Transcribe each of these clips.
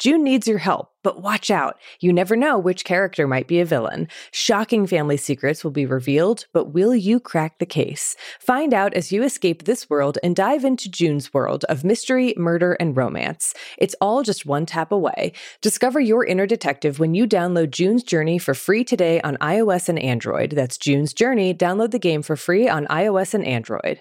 June needs your help, but watch out. You never know which character might be a villain. Shocking family secrets will be revealed, but will you crack the case? Find out as you escape this world and dive into June's world of mystery, murder, and romance. It's all just one tap away. Discover your inner detective when you download June's Journey for free today on iOS and Android. That's June's Journey. Download the game for free on iOS and Android.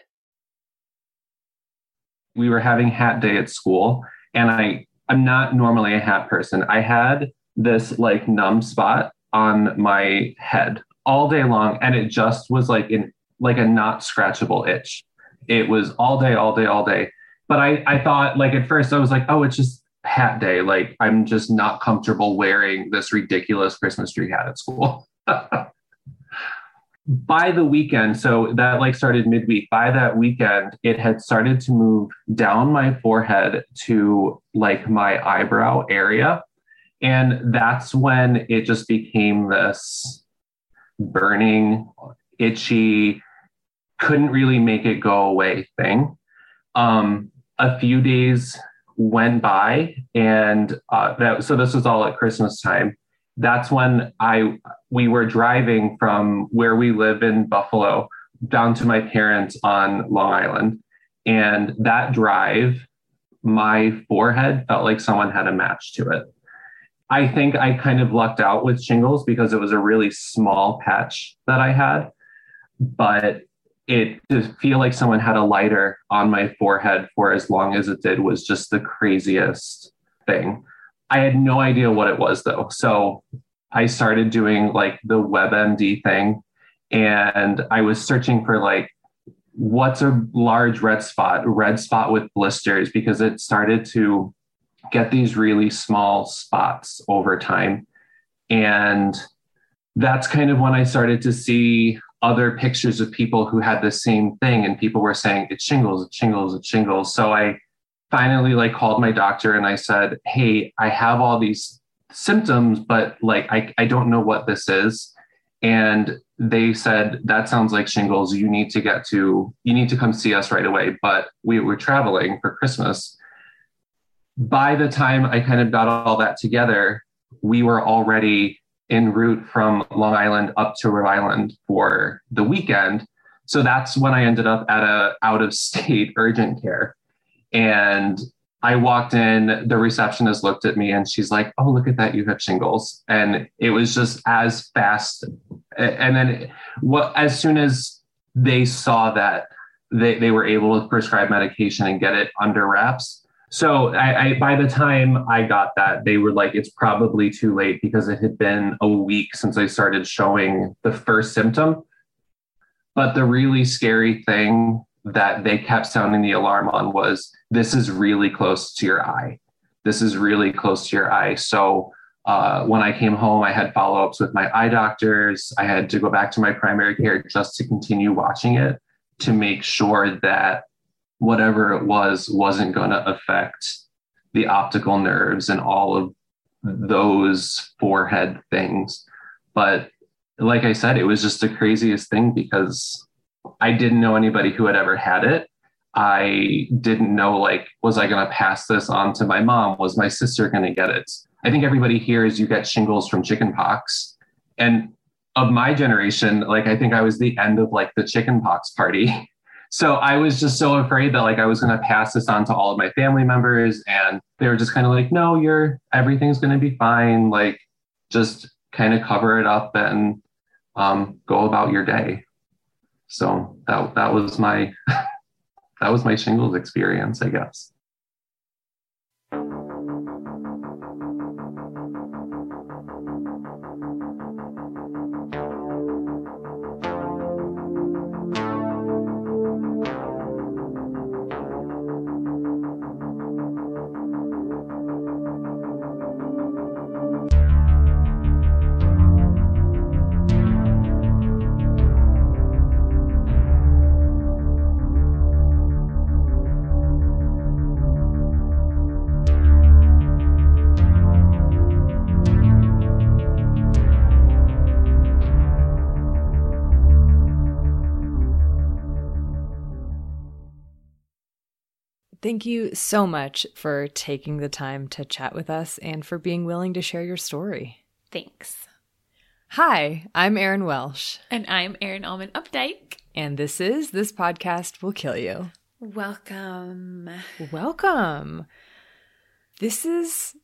We were having hat day at school, and I I'm not normally a hat person. I had this like numb spot on my head all day long, and it just was like in like a not scratchable itch. It was all day, all day, all day. But I, I thought like at first I was like, oh, it's just hat day. Like I'm just not comfortable wearing this ridiculous Christmas tree hat at school. by the weekend, so that like started midweek, by that weekend, it had started to move down my forehead to like my eyebrow area. And that's when it just became this burning, itchy, couldn't really make it go away thing. Um, a few days went by, and uh, that so this was all at Christmas time that's when I we were driving from where we live in Buffalo down to my parents on Long Island. And that drive, my forehead felt like someone had a match to it. I think I kind of lucked out with shingles because it was a really small patch that I had. But it to feel like someone had a lighter on my forehead for as long as it did was just the craziest thing. I had no idea what it was though. So I started doing like the WebMD thing and I was searching for like what's a large red spot, red spot with blisters, because it started to get these really small spots over time. And that's kind of when I started to see other pictures of people who had the same thing and people were saying it's shingles, it's shingles, it's shingles. So I finally like called my doctor and I said, Hey, I have all these symptoms, but like I, I don't know what this is. And they said, That sounds like shingles. You need to get to, you need to come see us right away. But we were traveling for Christmas. By the time I kind of got all that together, we were already en route from Long Island up to Rhode Island for the weekend. So that's when I ended up at a out of state urgent care and I walked in, the receptionist looked at me and she's like, Oh, look at that, you have shingles. And it was just as fast. And then what as soon as they saw that they, they were able to prescribe medication and get it under wraps. So I, I by the time I got that, they were like, it's probably too late because it had been a week since I started showing the first symptom. But the really scary thing that they kept sounding the alarm on was this is really close to your eye. This is really close to your eye. So uh, when I came home, I had follow ups with my eye doctors. I had to go back to my primary care just to continue watching it to make sure that whatever it was wasn't going to affect the optical nerves and all of those forehead things. But like I said, it was just the craziest thing because I didn't know anybody who had ever had it. I didn't know like was I going to pass this on to my mom? Was my sister going to get it? I think everybody hears you get shingles from chickenpox, and of my generation, like I think I was the end of like the chickenpox party. So I was just so afraid that like I was going to pass this on to all of my family members, and they were just kind of like, "No, you're everything's going to be fine. Like, just kind of cover it up and um, go about your day." So that that was my that was my shingles experience, I guess. Thank you so much for taking the time to chat with us and for being willing to share your story. Thanks. Hi, I'm Erin Welsh. And I'm Erin Allman Updike. And this is This Podcast Will Kill You. Welcome. Welcome. This is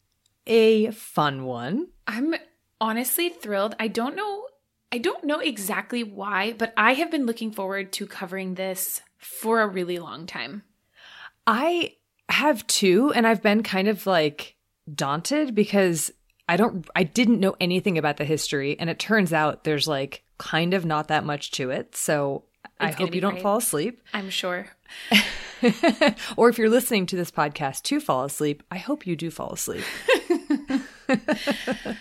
a fun one. I'm honestly thrilled. I don't know I don't know exactly why, but I have been looking forward to covering this for a really long time. I have too, and I've been kind of like daunted because I don't I didn't know anything about the history and it turns out there's like kind of not that much to it. So I hope you don't great. fall asleep. I'm sure. or if you're listening to this podcast to fall asleep, I hope you do fall asleep.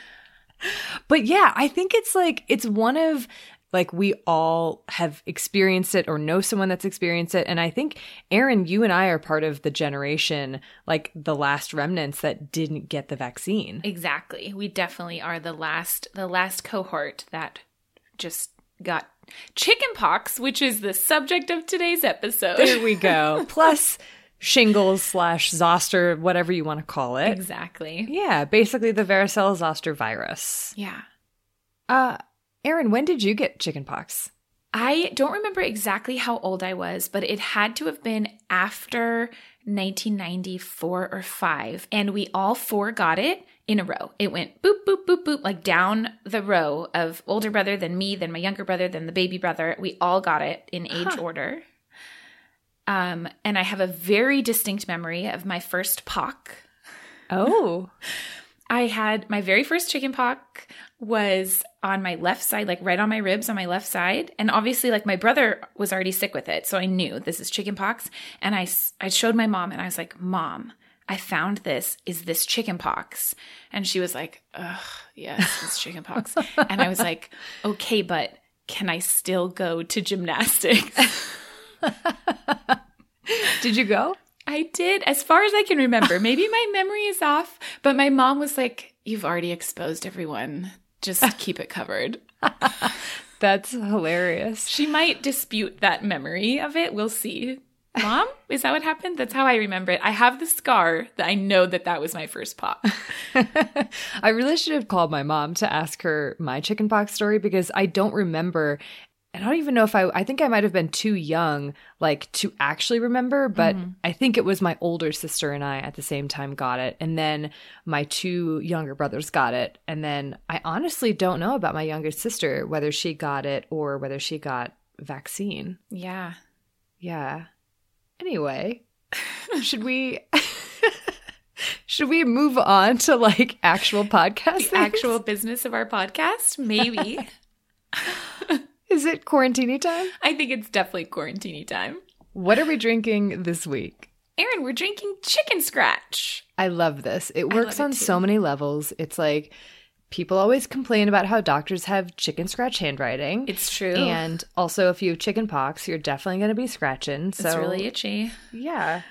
but yeah, I think it's like it's one of like we all have experienced it or know someone that's experienced it and I think Erin you and I are part of the generation like the last remnants that didn't get the vaccine. Exactly. We definitely are the last the last cohort that just got chickenpox, which is the subject of today's episode. There we go. Plus shingles slash zoster, whatever you want to call it. exactly. Yeah, basically the varicella zoster virus. Yeah. Uh, Erin, when did you get chickenpox? I don't remember exactly how old I was, but it had to have been after 1994 or 5. And we all four got it in a row. It went boop, boop, boop, boop, like down the row of older brother, then me, then my younger brother, then the baby brother. We all got it in age Huh. order. Um, and I have a very distinct memory of my first pock. Oh, I had my very first chicken pock was on my left side, like right on my ribs on my left side. And obviously, like my brother was already sick with it. So I knew this is chicken pox. And I, I showed my mom and I was like, Mom, I found this. Is this chicken pox? And she was like, Ugh, yes, it's chicken pox. and I was like, Okay, but can I still go to gymnastics? did you go? I did, as far as I can remember. Maybe my memory is off, but my mom was like, You've already exposed everyone. Just keep it covered. That's hilarious. She might dispute that memory of it. We'll see. Mom, is that what happened? That's how I remember it. I have the scar that I know that that was my first pop. I really should have called my mom to ask her my chickenpox story because I don't remember. I don't even know if I, I think I might have been too young, like to actually remember, but mm-hmm. I think it was my older sister and I at the same time got it. And then my two younger brothers got it. And then I honestly don't know about my younger sister, whether she got it or whether she got vaccine. Yeah. Yeah. Anyway, should we should we move on to like actual podcast? The actual business of our podcast? Maybe. Is it quarantini time? I think it's definitely quarantini time. What are we drinking this week? Erin, we're drinking chicken scratch. I love this. It works love it on so many levels. It's like people always complain about how doctors have chicken scratch handwriting. It's true. and also if you have chicken pox, you're definitely going to be scratching. So it's really itchy. yeah.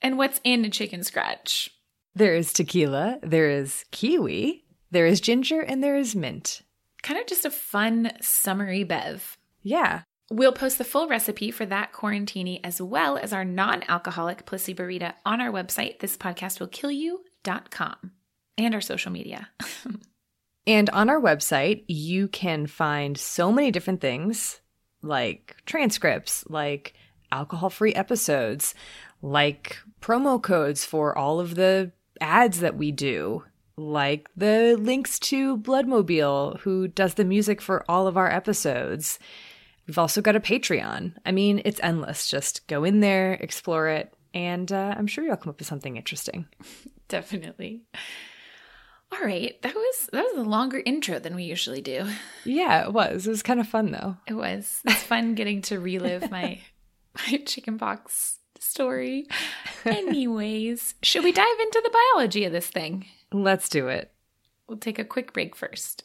And what's in a chicken scratch? There is tequila, there is kiwi, there is ginger, and there is mint. Kind of just a fun summery bev. Yeah. We'll post the full recipe for that quarantini as well as our non-alcoholic placeborita on our website, thispodcastwillkillyou.com, and our social media. And on our website, you can find so many different things like transcripts, like alcohol free episodes, like promo codes for all of the ads that we do, like the links to Bloodmobile, who does the music for all of our episodes. We've also got a Patreon. I mean, it's endless. Just go in there, explore it, and uh, I'm sure you'll come up with something interesting. Definitely. All right, that was that was a longer intro than we usually do. Yeah, it was. It was kind of fun though. It was. It's fun getting to relive my my chickenpox story. Anyways, should we dive into the biology of this thing? Let's do it. We'll take a quick break first.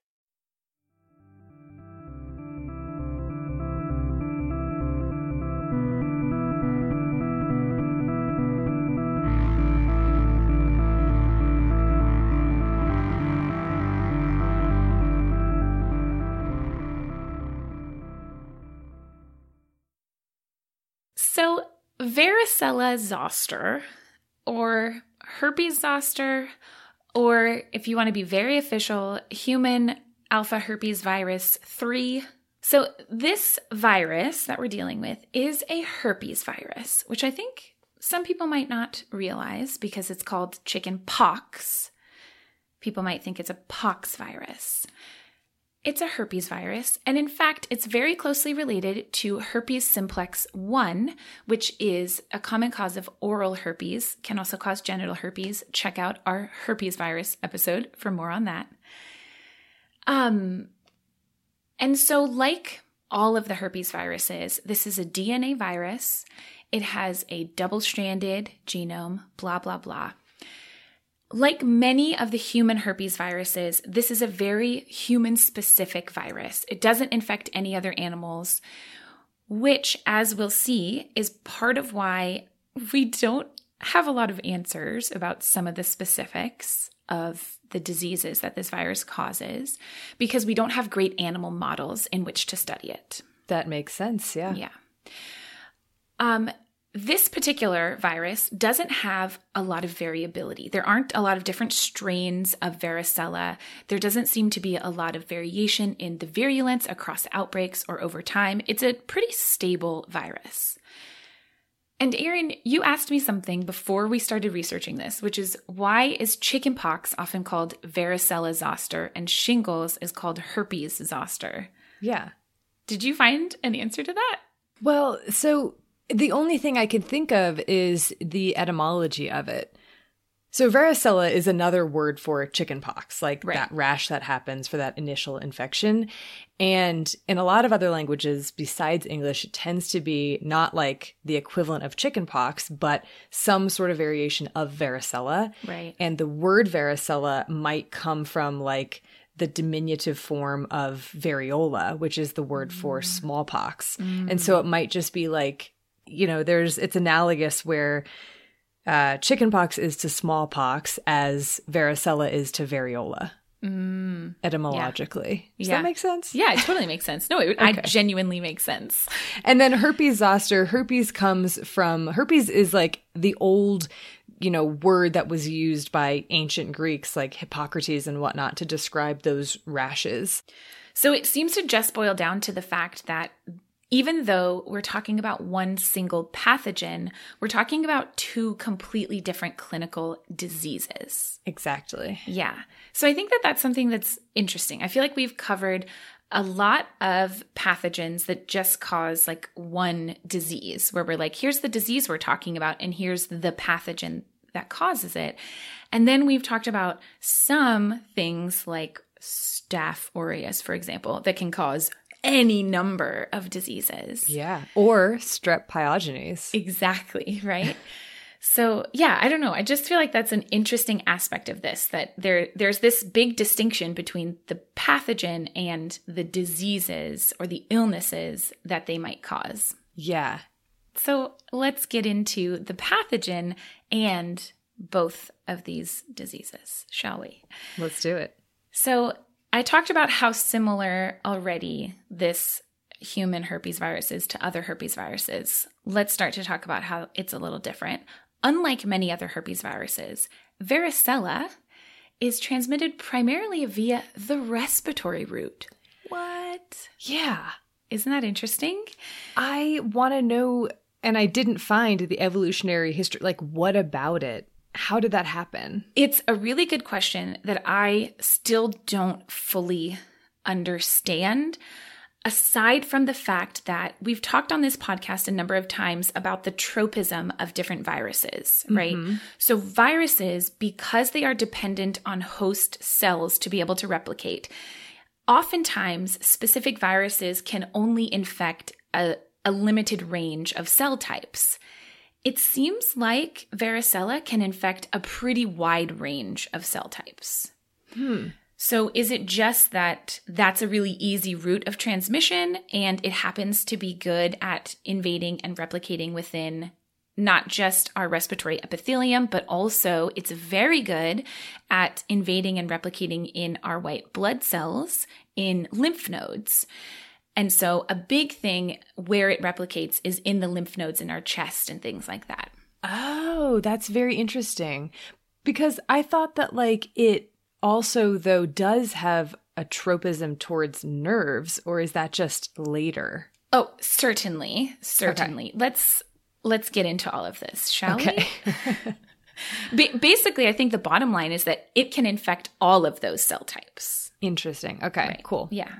Varicella zoster, or herpes zoster, or if you want to be very official, human alpha herpes virus 3. So, this virus that we're dealing with is a herpes virus, which I think some people might not realize because it's called chicken pox. People might think it's a pox virus. It's a herpes virus, and in fact, it's very closely related to herpes simplex 1, which is a common cause of oral herpes, can also cause genital herpes. Check out our herpes virus episode for more on that. Um, and so, like all of the herpes viruses, this is a DNA virus. It has a double stranded genome, blah, blah, blah. Like many of the human herpes viruses, this is a very human specific virus. It doesn't infect any other animals, which, as we'll see, is part of why we don't have a lot of answers about some of the specifics of the diseases that this virus causes because we don't have great animal models in which to study it. That makes sense, yeah. Yeah. Um, this particular virus doesn't have a lot of variability. There aren't a lot of different strains of varicella. There doesn't seem to be a lot of variation in the virulence across outbreaks or over time. It's a pretty stable virus. And Erin, you asked me something before we started researching this, which is why is chickenpox often called varicella zoster and shingles is called herpes zoster? Yeah. Did you find an answer to that? Well, so the only thing I can think of is the etymology of it. So varicella is another word for chickenpox, like Right. that rash that happens for that initial infection. And in a lot of other languages besides English, it tends to be not like the equivalent of chickenpox, but some sort of variation of varicella. Right. And the word varicella might come from like the diminutive form of variola, which is the word for mm. smallpox. And so mm. it might just be like, you know, there's it's analogous where uh, chickenpox is to smallpox as varicella is to variola etymologically. Does Yeah. that make sense? Yeah, it totally makes sense. No, it, I Okay. genuinely makes sense. And then herpes zoster, herpes comes from herpes is like the old, you know, word that was used by ancient Greeks like Hippocrates and whatnot to describe those rashes. So it seems to just boil down to the fact that even though we're talking about one single pathogen, we're talking about two completely different clinical diseases. Exactly. Yeah. So I think that that's something that's interesting. I feel like we've covered a lot of pathogens that just cause like one disease, where we're like, here's the disease we're talking about, and here's the pathogen that causes it. And then we've talked about some things like Staph aureus, for example, that can cause any number of diseases. Yeah. Or strep pyogenes. Exactly, right? so, yeah, I don't know. I just feel like that's an interesting aspect of this that there there's this big distinction between the pathogen and the diseases or the illnesses that they might cause. Yeah. So, let's get into the pathogen and both of these diseases, shall we? Let's do it. So, I talked about how similar already this human herpes virus is to other herpes viruses. Let's start to talk about how it's a little different. Unlike many other herpes viruses, varicella is transmitted primarily via the respiratory route. What? Yeah. Isn't that interesting? I want to know, and I didn't find the evolutionary history. Like, what about it? How did that happen? It's a really good question that I still don't fully understand. Aside from the fact that we've talked on this podcast a number of times about the tropism of different viruses, right? Mm-hmm. So, viruses, because they are dependent on host cells to be able to replicate, oftentimes specific viruses can only infect a, a limited range of cell types. It seems like varicella can infect a pretty wide range of cell types. Hmm. So, is it just that that's a really easy route of transmission and it happens to be good at invading and replicating within not just our respiratory epithelium, but also it's very good at invading and replicating in our white blood cells in lymph nodes? And so, a big thing where it replicates is in the lymph nodes in our chest and things like that. Oh, that's very interesting. Because I thought that, like, it also, though, does have a tropism towards nerves, or is that just later? Oh, certainly. Certainly. Okay. Let's let's get into all of this, shall okay. we? basically, I think the bottom line is that it can infect all of those cell types. Interesting. Okay, right. cool. Yeah.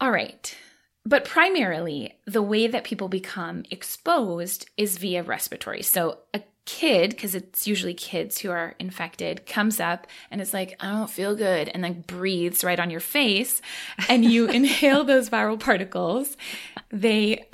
All right. But primarily, the way that people become exposed is via respiratory. So a kid, because it's usually kids who are infected, comes up and it's like, I don't feel good, and then breathes right on your face, and you inhale those viral particles. They.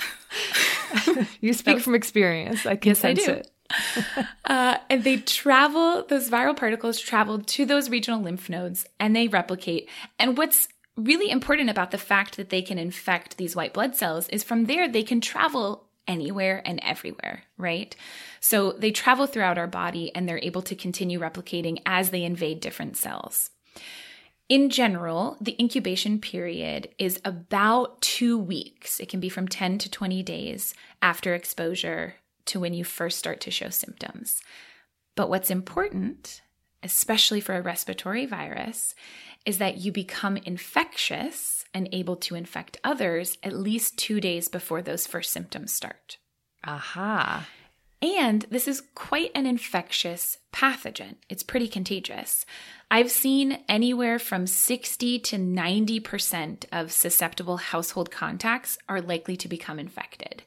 you speak from experience. I can yes, sense I do. it. uh, and they travel, those viral particles travel to those regional lymph nodes and they replicate. And what's really important about the fact that they can infect these white blood cells is from there they can travel anywhere and everywhere, right? So they travel throughout our body and they're able to continue replicating as they invade different cells. In general, the incubation period is about two weeks. It can be from 10 to 20 days after exposure to when you first start to show symptoms. But what's important, especially for a respiratory virus, is that you become infectious and able to infect others at least two days before those first symptoms start. Aha. And this is quite an infectious pathogen. It's pretty contagious. I've seen anywhere from 60 to 90% of susceptible household contacts are likely to become infected.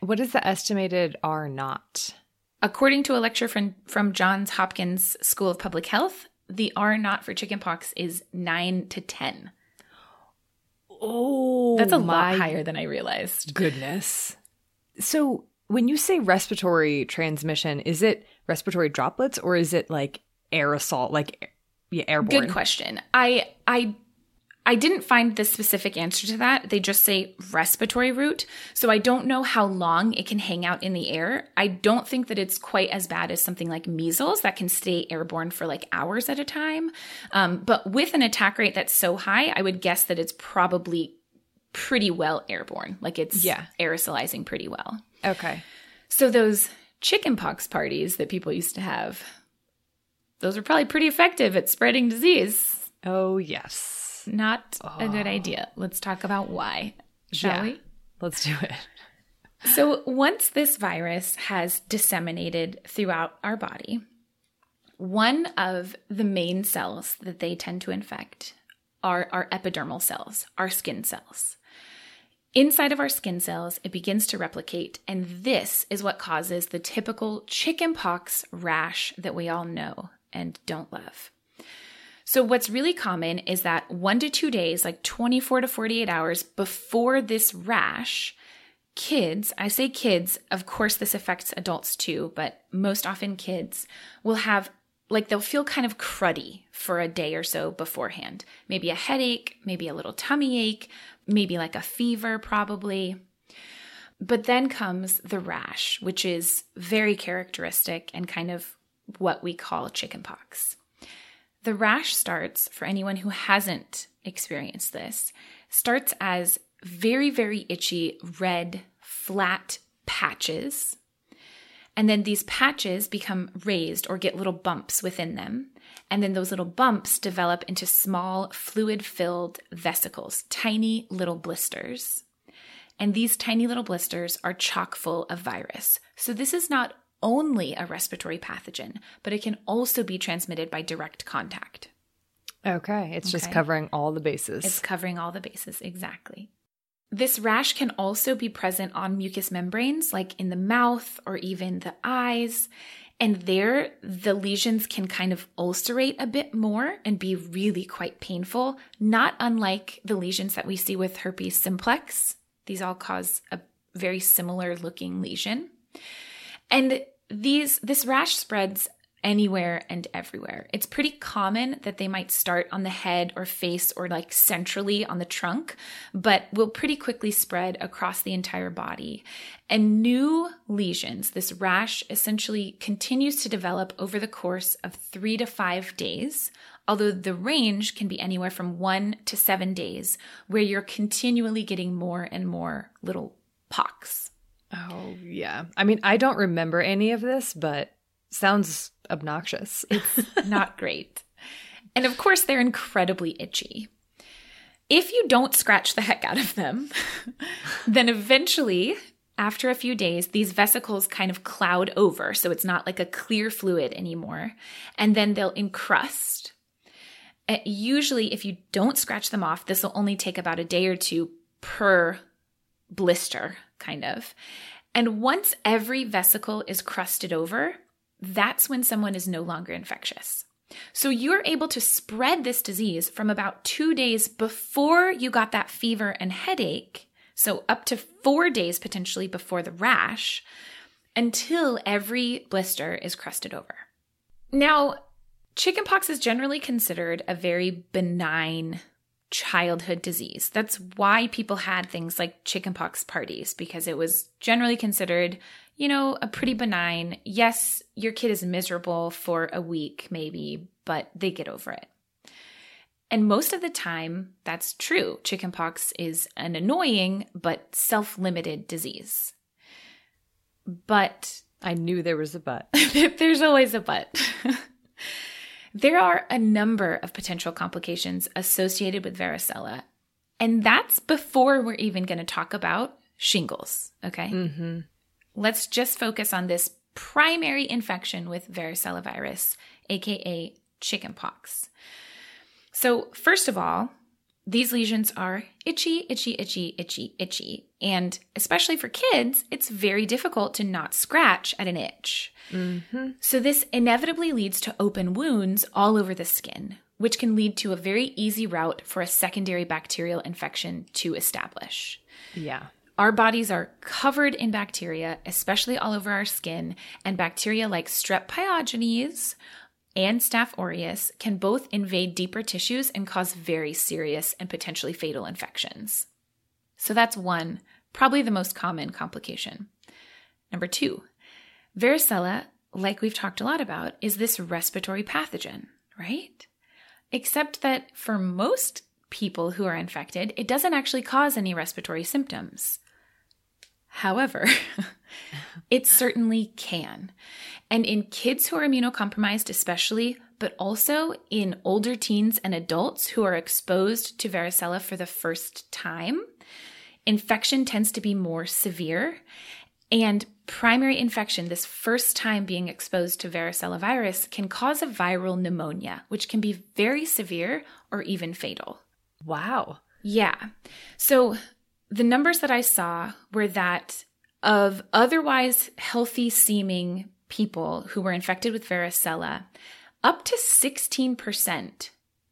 What is the estimated R naught? According to a lecture from, from Johns Hopkins School of Public Health, the R naught for chickenpox is nine to 10. Oh, that's a lot higher than I realized. Goodness. So, when you say respiratory transmission, is it respiratory droplets or is it like aerosol, like yeah, airborne? Good question. I I I didn't find the specific answer to that. They just say respiratory route. So I don't know how long it can hang out in the air. I don't think that it's quite as bad as something like measles that can stay airborne for like hours at a time. Um, but with an attack rate that's so high, I would guess that it's probably pretty well airborne. Like it's yeah. aerosolizing pretty well. Okay. So those chickenpox parties that people used to have, those are probably pretty effective at spreading disease. Oh, yes not oh. a good idea. Let's talk about why, shall yeah. we? Let's do it. so, once this virus has disseminated throughout our body, one of the main cells that they tend to infect are our epidermal cells, our skin cells. Inside of our skin cells, it begins to replicate, and this is what causes the typical chickenpox rash that we all know and don't love. So, what's really common is that one to two days, like 24 to 48 hours before this rash, kids, I say kids, of course, this affects adults too, but most often kids will have like they'll feel kind of cruddy for a day or so beforehand. Maybe a headache, maybe a little tummy ache, maybe like a fever, probably. But then comes the rash, which is very characteristic and kind of what we call chickenpox. The rash starts, for anyone who hasn't experienced this, starts as very, very itchy, red, flat patches. And then these patches become raised or get little bumps within them. And then those little bumps develop into small, fluid filled vesicles, tiny little blisters. And these tiny little blisters are chock full of virus. So this is not only a respiratory pathogen, but it can also be transmitted by direct contact. Okay. It's okay. just covering all the bases. It's covering all the bases, exactly. This rash can also be present on mucous membranes, like in the mouth or even the eyes. And there, the lesions can kind of ulcerate a bit more and be really quite painful, not unlike the lesions that we see with herpes simplex. These all cause a very similar looking lesion. And these this rash spreads anywhere and everywhere. It's pretty common that they might start on the head or face or like centrally on the trunk, but will pretty quickly spread across the entire body. And new lesions, this rash essentially continues to develop over the course of three to five days, although the range can be anywhere from one to seven days, where you're continually getting more and more little pox. Oh, yeah. I mean, I don't remember any of this, but sounds obnoxious. It's not great. And of course, they're incredibly itchy. If you don't scratch the heck out of them, then eventually, after a few days, these vesicles kind of cloud over. So it's not like a clear fluid anymore. And then they'll encrust. Uh, usually, if you don't scratch them off, this will only take about a day or two per blister, kind of. And once every vesicle is crusted over, that's when someone is no longer infectious. So you're able to spread this disease from about two days before you got that fever and headache, so up to four days potentially before the rash, until every blister is crusted over. Now, chickenpox is generally considered a very benign childhood disease. That's why people had things like chickenpox parties because it was generally considered, you know, a pretty benign. Yes, your kid is miserable for a week maybe, but they get over it. And most of the time, that's true. Chickenpox is an annoying but self limited disease. But I knew there was a but. there's always a but. There are a number of potential complications associated with varicella, and that's before we're even going to talk about shingles. Okay. Mm-hmm. Let's just focus on this primary infection with varicella virus, aka chickenpox. So, first of all, these lesions are itchy, itchy, itchy, itchy, itchy. And especially for kids, it's very difficult to not scratch at an itch. Mm-hmm. So, this inevitably leads to open wounds all over the skin, which can lead to a very easy route for a secondary bacterial infection to establish. Yeah. Our bodies are covered in bacteria, especially all over our skin, and bacteria like strep pyogenes and Staph aureus can both invade deeper tissues and cause very serious and potentially fatal infections. So that's one, probably the most common complication. Number two, varicella, like we've talked a lot about, is this respiratory pathogen, right? Except that for most people who are infected, it doesn't actually cause any respiratory symptoms. However, it certainly can. And in kids who are immunocompromised, especially, but also in older teens and adults who are exposed to varicella for the first time, infection tends to be more severe. And primary infection, this first time being exposed to varicella virus, can cause a viral pneumonia, which can be very severe or even fatal. Wow. Yeah. So the numbers that I saw were that of otherwise healthy seeming people who were infected with varicella, up to 16%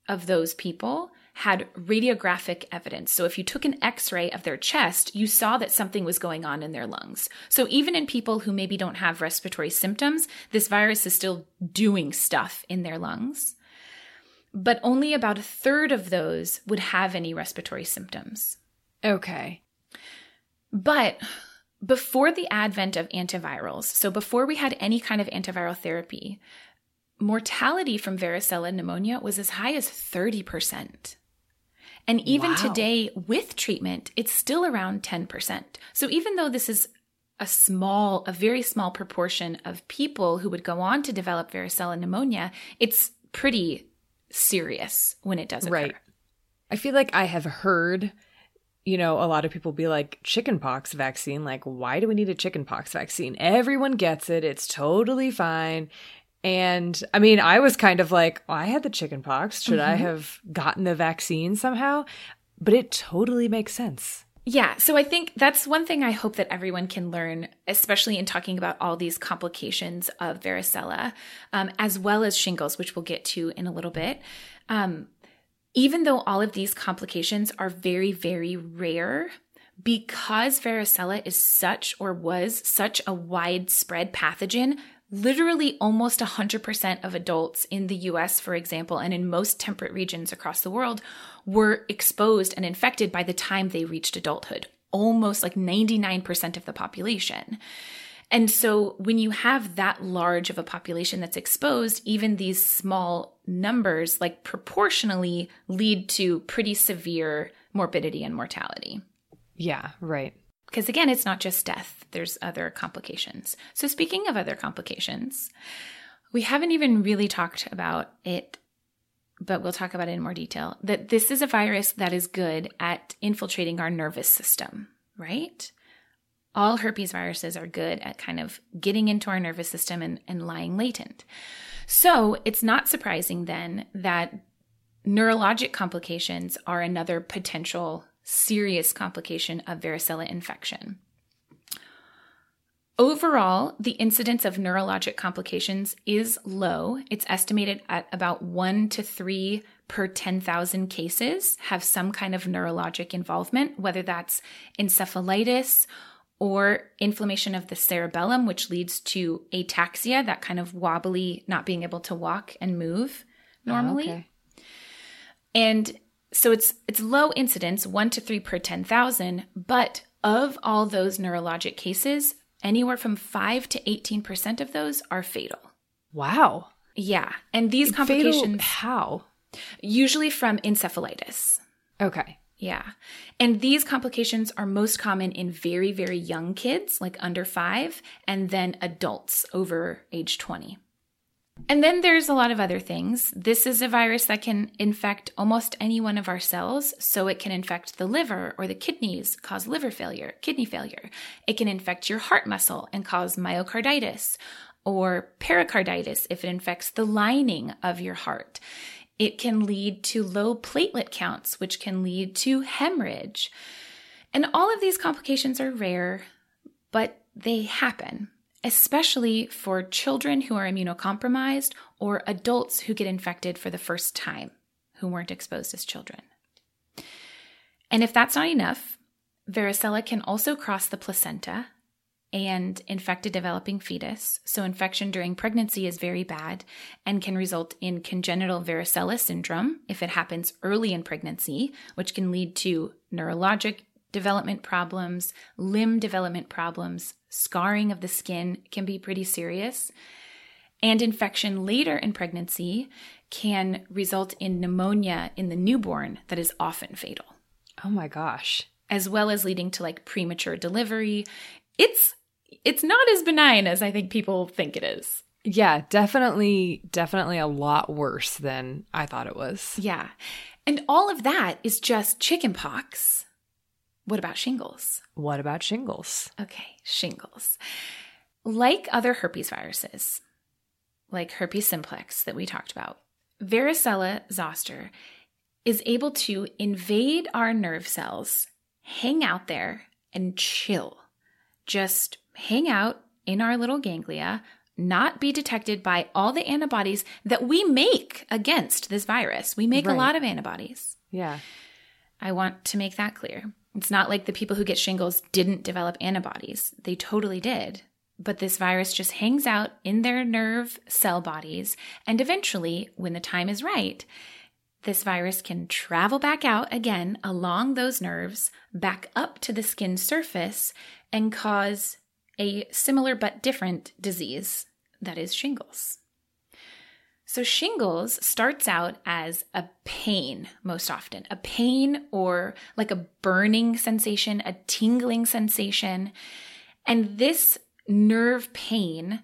of those people had radiographic evidence. So if you took an x ray of their chest, you saw that something was going on in their lungs. So even in people who maybe don't have respiratory symptoms, this virus is still doing stuff in their lungs. But only about a third of those would have any respiratory symptoms. Okay. But before the advent of antivirals, so before we had any kind of antiviral therapy, mortality from varicella pneumonia was as high as 30%. And even wow. today, with treatment, it's still around 10%. So even though this is a small, a very small proportion of people who would go on to develop varicella pneumonia, it's pretty serious when it does occur. Right. I feel like I have heard, you know, a lot of people be like, chickenpox vaccine. Like, why do we need a chickenpox vaccine? Everyone gets it. It's totally fine. And I mean, I was kind of like, well, I had the chickenpox. Should mm-hmm. I have gotten the vaccine somehow? But it totally makes sense. Yeah. So I think that's one thing I hope that everyone can learn, especially in talking about all these complications of varicella, um, as well as shingles, which we'll get to in a little bit. Um, even though all of these complications are very, very rare, because varicella is such or was such a widespread pathogen, literally almost 100% of adults in the US, for example, and in most temperate regions across the world were exposed and infected by the time they reached adulthood, almost like 99% of the population. And so when you have that large of a population that's exposed, even these small numbers, like proportionally, lead to pretty severe morbidity and mortality. Yeah, right. Because again, it's not just death, there's other complications. So, speaking of other complications, we haven't even really talked about it, but we'll talk about it in more detail. That this is a virus that is good at infiltrating our nervous system, right? All herpes viruses are good at kind of getting into our nervous system and, and lying latent. So, it's not surprising then that neurologic complications are another potential serious complication of varicella infection. Overall, the incidence of neurologic complications is low. It's estimated at about 1 to 3 per 10,000 cases have some kind of neurologic involvement, whether that's encephalitis or inflammation of the cerebellum, which leads to ataxia, that kind of wobbly, not being able to walk and move oh, normally. Oh, okay. And so it's it's low incidence, 1 to 3 per 10,000, but of all those neurologic cases, anywhere from 5 to 18% of those are fatal. Wow. Yeah. And these complications fatal how? Usually from encephalitis. Okay. Yeah. And these complications are most common in very, very young kids, like under five, and then adults over age 20. And then there's a lot of other things. This is a virus that can infect almost any one of our cells. So it can infect the liver or the kidneys, cause liver failure, kidney failure. It can infect your heart muscle and cause myocarditis or pericarditis if it infects the lining of your heart. It can lead to low platelet counts, which can lead to hemorrhage. And all of these complications are rare, but they happen especially for children who are immunocompromised or adults who get infected for the first time who weren't exposed as children. And if that's not enough, varicella can also cross the placenta and infect a developing fetus. So, infection during pregnancy is very bad and can result in congenital varicella syndrome if it happens early in pregnancy, which can lead to neurologic development problems, limb development problems, scarring of the skin can be pretty serious. And infection later in pregnancy can result in pneumonia in the newborn that is often fatal. Oh my gosh. As well as leading to like premature delivery. It's it's not as benign as I think people think it is. Yeah, definitely definitely a lot worse than I thought it was. Yeah. And all of that is just chickenpox. What about shingles? What about shingles? Okay, shingles. Like other herpes viruses, like herpes simplex that we talked about, varicella zoster is able to invade our nerve cells, hang out there, and chill. Just hang out in our little ganglia, not be detected by all the antibodies that we make against this virus. We make right. a lot of antibodies. Yeah. I want to make that clear. It's not like the people who get shingles didn't develop antibodies. They totally did. But this virus just hangs out in their nerve cell bodies, and eventually, when the time is right, this virus can travel back out again along those nerves, back up to the skin surface, and cause a similar but different disease that is shingles. So, shingles starts out as a pain most often, a pain or like a burning sensation, a tingling sensation. And this nerve pain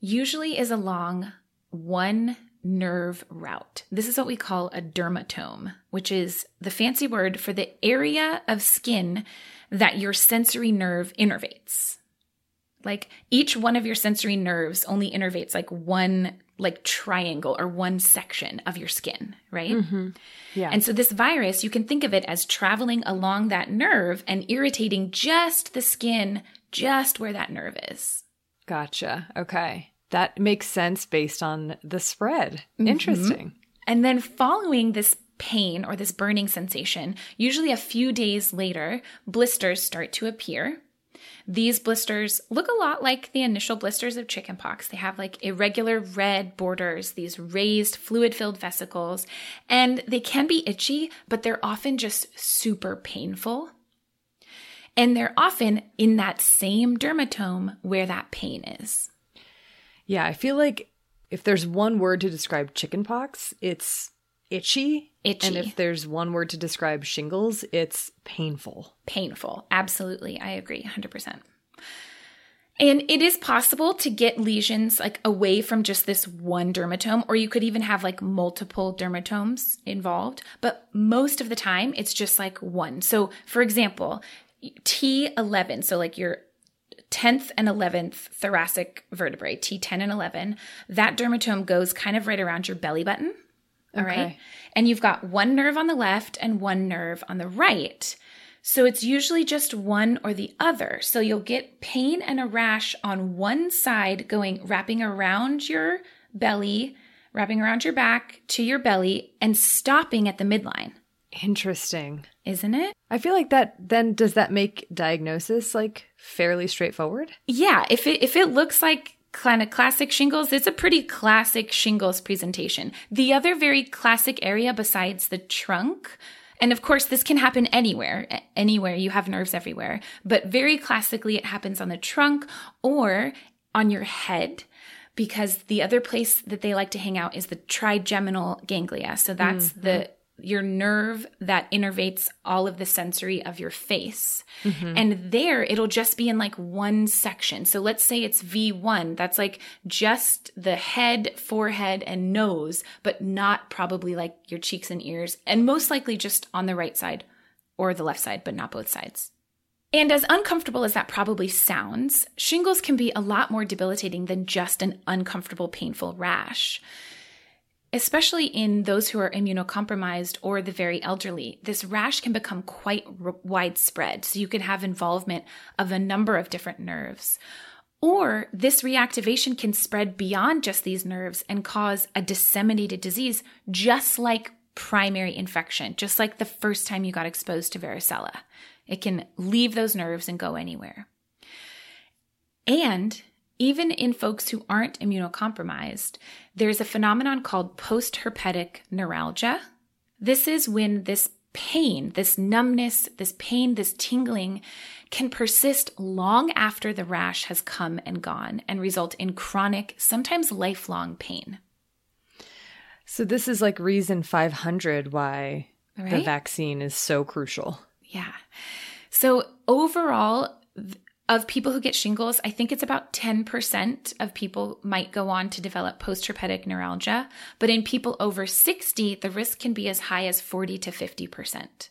usually is along one nerve route. This is what we call a dermatome, which is the fancy word for the area of skin that your sensory nerve innervates. Like each one of your sensory nerves only innervates like one like triangle or one section of your skin, right? Mm-hmm. Yeah. And so this virus, you can think of it as traveling along that nerve and irritating just the skin, just where that nerve is. Gotcha. Okay. That makes sense based on the spread. Mm-hmm. Interesting. And then following this pain or this burning sensation, usually a few days later, blisters start to appear. These blisters look a lot like the initial blisters of chickenpox. They have like irregular red borders, these raised fluid filled vesicles, and they can be itchy, but they're often just super painful. And they're often in that same dermatome where that pain is. Yeah, I feel like if there's one word to describe chickenpox, it's itchy. Itchy. And if there's one word to describe shingles, it's painful. Painful. Absolutely. I agree 100%. And it is possible to get lesions like away from just this one dermatome, or you could even have like multiple dermatomes involved. But most of the time, it's just like one. So, for example, T11, so like your 10th and 11th thoracic vertebrae, T10 and 11, that dermatome goes kind of right around your belly button. All okay. right, And you've got one nerve on the left and one nerve on the right. So it's usually just one or the other. So you'll get pain and a rash on one side going wrapping around your belly, wrapping around your back to your belly and stopping at the midline. Interesting. Isn't it? I feel like that then does that make diagnosis like fairly straightforward? Yeah, if it if it looks like kind of classic shingles, it's a pretty classic shingles presentation. The other very classic area besides the trunk, and of course, this can happen anywhere, anywhere you have nerves everywhere, but very classically, it happens on the trunk or on your head because the other place that they like to hang out is the trigeminal ganglia. So that's mm-hmm. the your nerve that innervates all of the sensory of your face. Mm-hmm. And there it'll just be in like one section. So let's say it's V1. That's like just the head, forehead, and nose, but not probably like your cheeks and ears, and most likely just on the right side or the left side, but not both sides. And as uncomfortable as that probably sounds, shingles can be a lot more debilitating than just an uncomfortable, painful rash especially in those who are immunocompromised or the very elderly, this rash can become quite r- widespread. So you can have involvement of a number of different nerves. Or this reactivation can spread beyond just these nerves and cause a disseminated disease, just like primary infection, just like the first time you got exposed to varicella. It can leave those nerves and go anywhere. And even in folks who aren't immunocompromised, there's a phenomenon called postherpetic neuralgia. This is when this pain, this numbness, this pain, this tingling can persist long after the rash has come and gone and result in chronic, sometimes lifelong pain. So, this is like reason 500 why right? the vaccine is so crucial. Yeah. So, overall, of people who get shingles, I think it's about 10% of people might go on to develop postherpetic neuralgia. But in people over 60, the risk can be as high as 40 to 50%.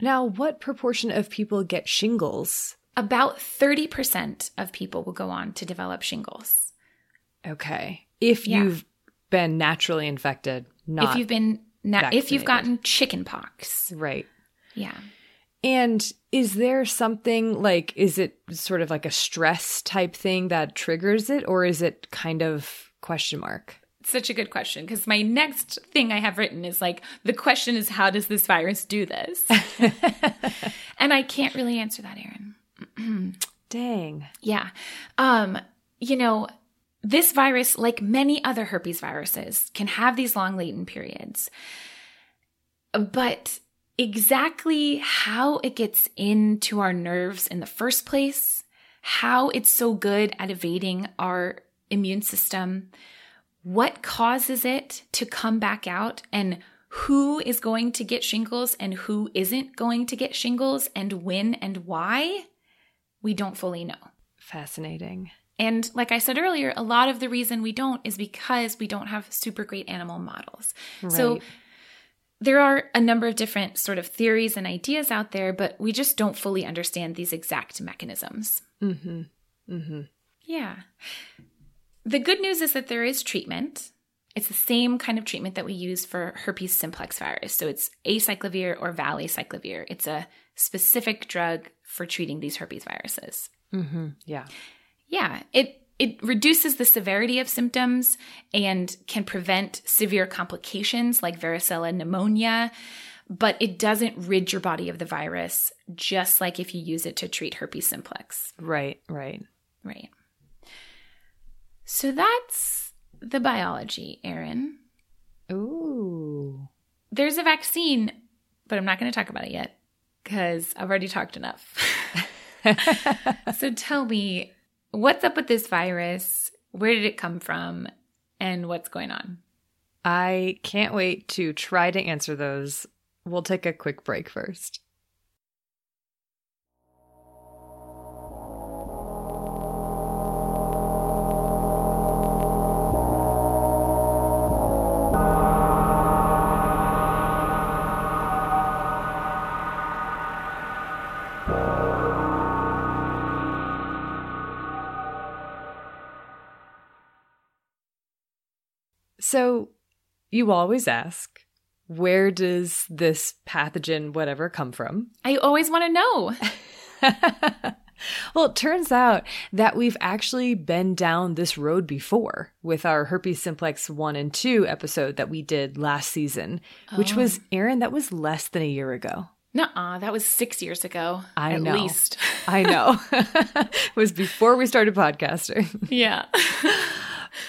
Now, what proportion of people get shingles? About 30% of people will go on to develop shingles. Okay. If yeah. you've been naturally infected, not if you've been na- if you've gotten chickenpox. Right. Yeah. And is there something like, is it sort of like a stress type thing that triggers it, or is it kind of question mark? Such a good question because my next thing I have written is like, the question is, how does this virus do this? and I can't really answer that, Erin. Dang. Yeah. Um, you know, this virus, like many other herpes viruses, can have these long latent periods. But exactly how it gets into our nerves in the first place, how it's so good at evading our immune system, what causes it to come back out and who is going to get shingles and who isn't going to get shingles and when and why, we don't fully know. Fascinating. And like I said earlier, a lot of the reason we don't is because we don't have super great animal models. Right. So there are a number of different sort of theories and ideas out there, but we just don't fully understand these exact mechanisms. Mm-hmm. Mm-hmm. Yeah. The good news is that there is treatment. It's the same kind of treatment that we use for herpes simplex virus. So it's acyclovir or valacyclovir. It's a specific drug for treating these herpes viruses. Mm-hmm. Yeah. Yeah. It it reduces the severity of symptoms and can prevent severe complications like varicella pneumonia, but it doesn't rid your body of the virus, just like if you use it to treat herpes simplex. Right, right. Right. So that's the biology, Erin. Ooh. There's a vaccine, but I'm not going to talk about it yet because I've already talked enough. so tell me, what's up with this virus? Where did it come from? And what's going on? I can't wait to try to answer those. We'll take a quick break first. You always ask, where does this pathogen, whatever, come from? I always want to know. well, it turns out that we've actually been down this road before with our herpes simplex 1 and 2 episode that we did last season, oh. which was, oh. Aaron, that was less than a year ago. Nuh-uh, that was six years ago. I at know. least. I know. it was before we started podcasting. Yeah.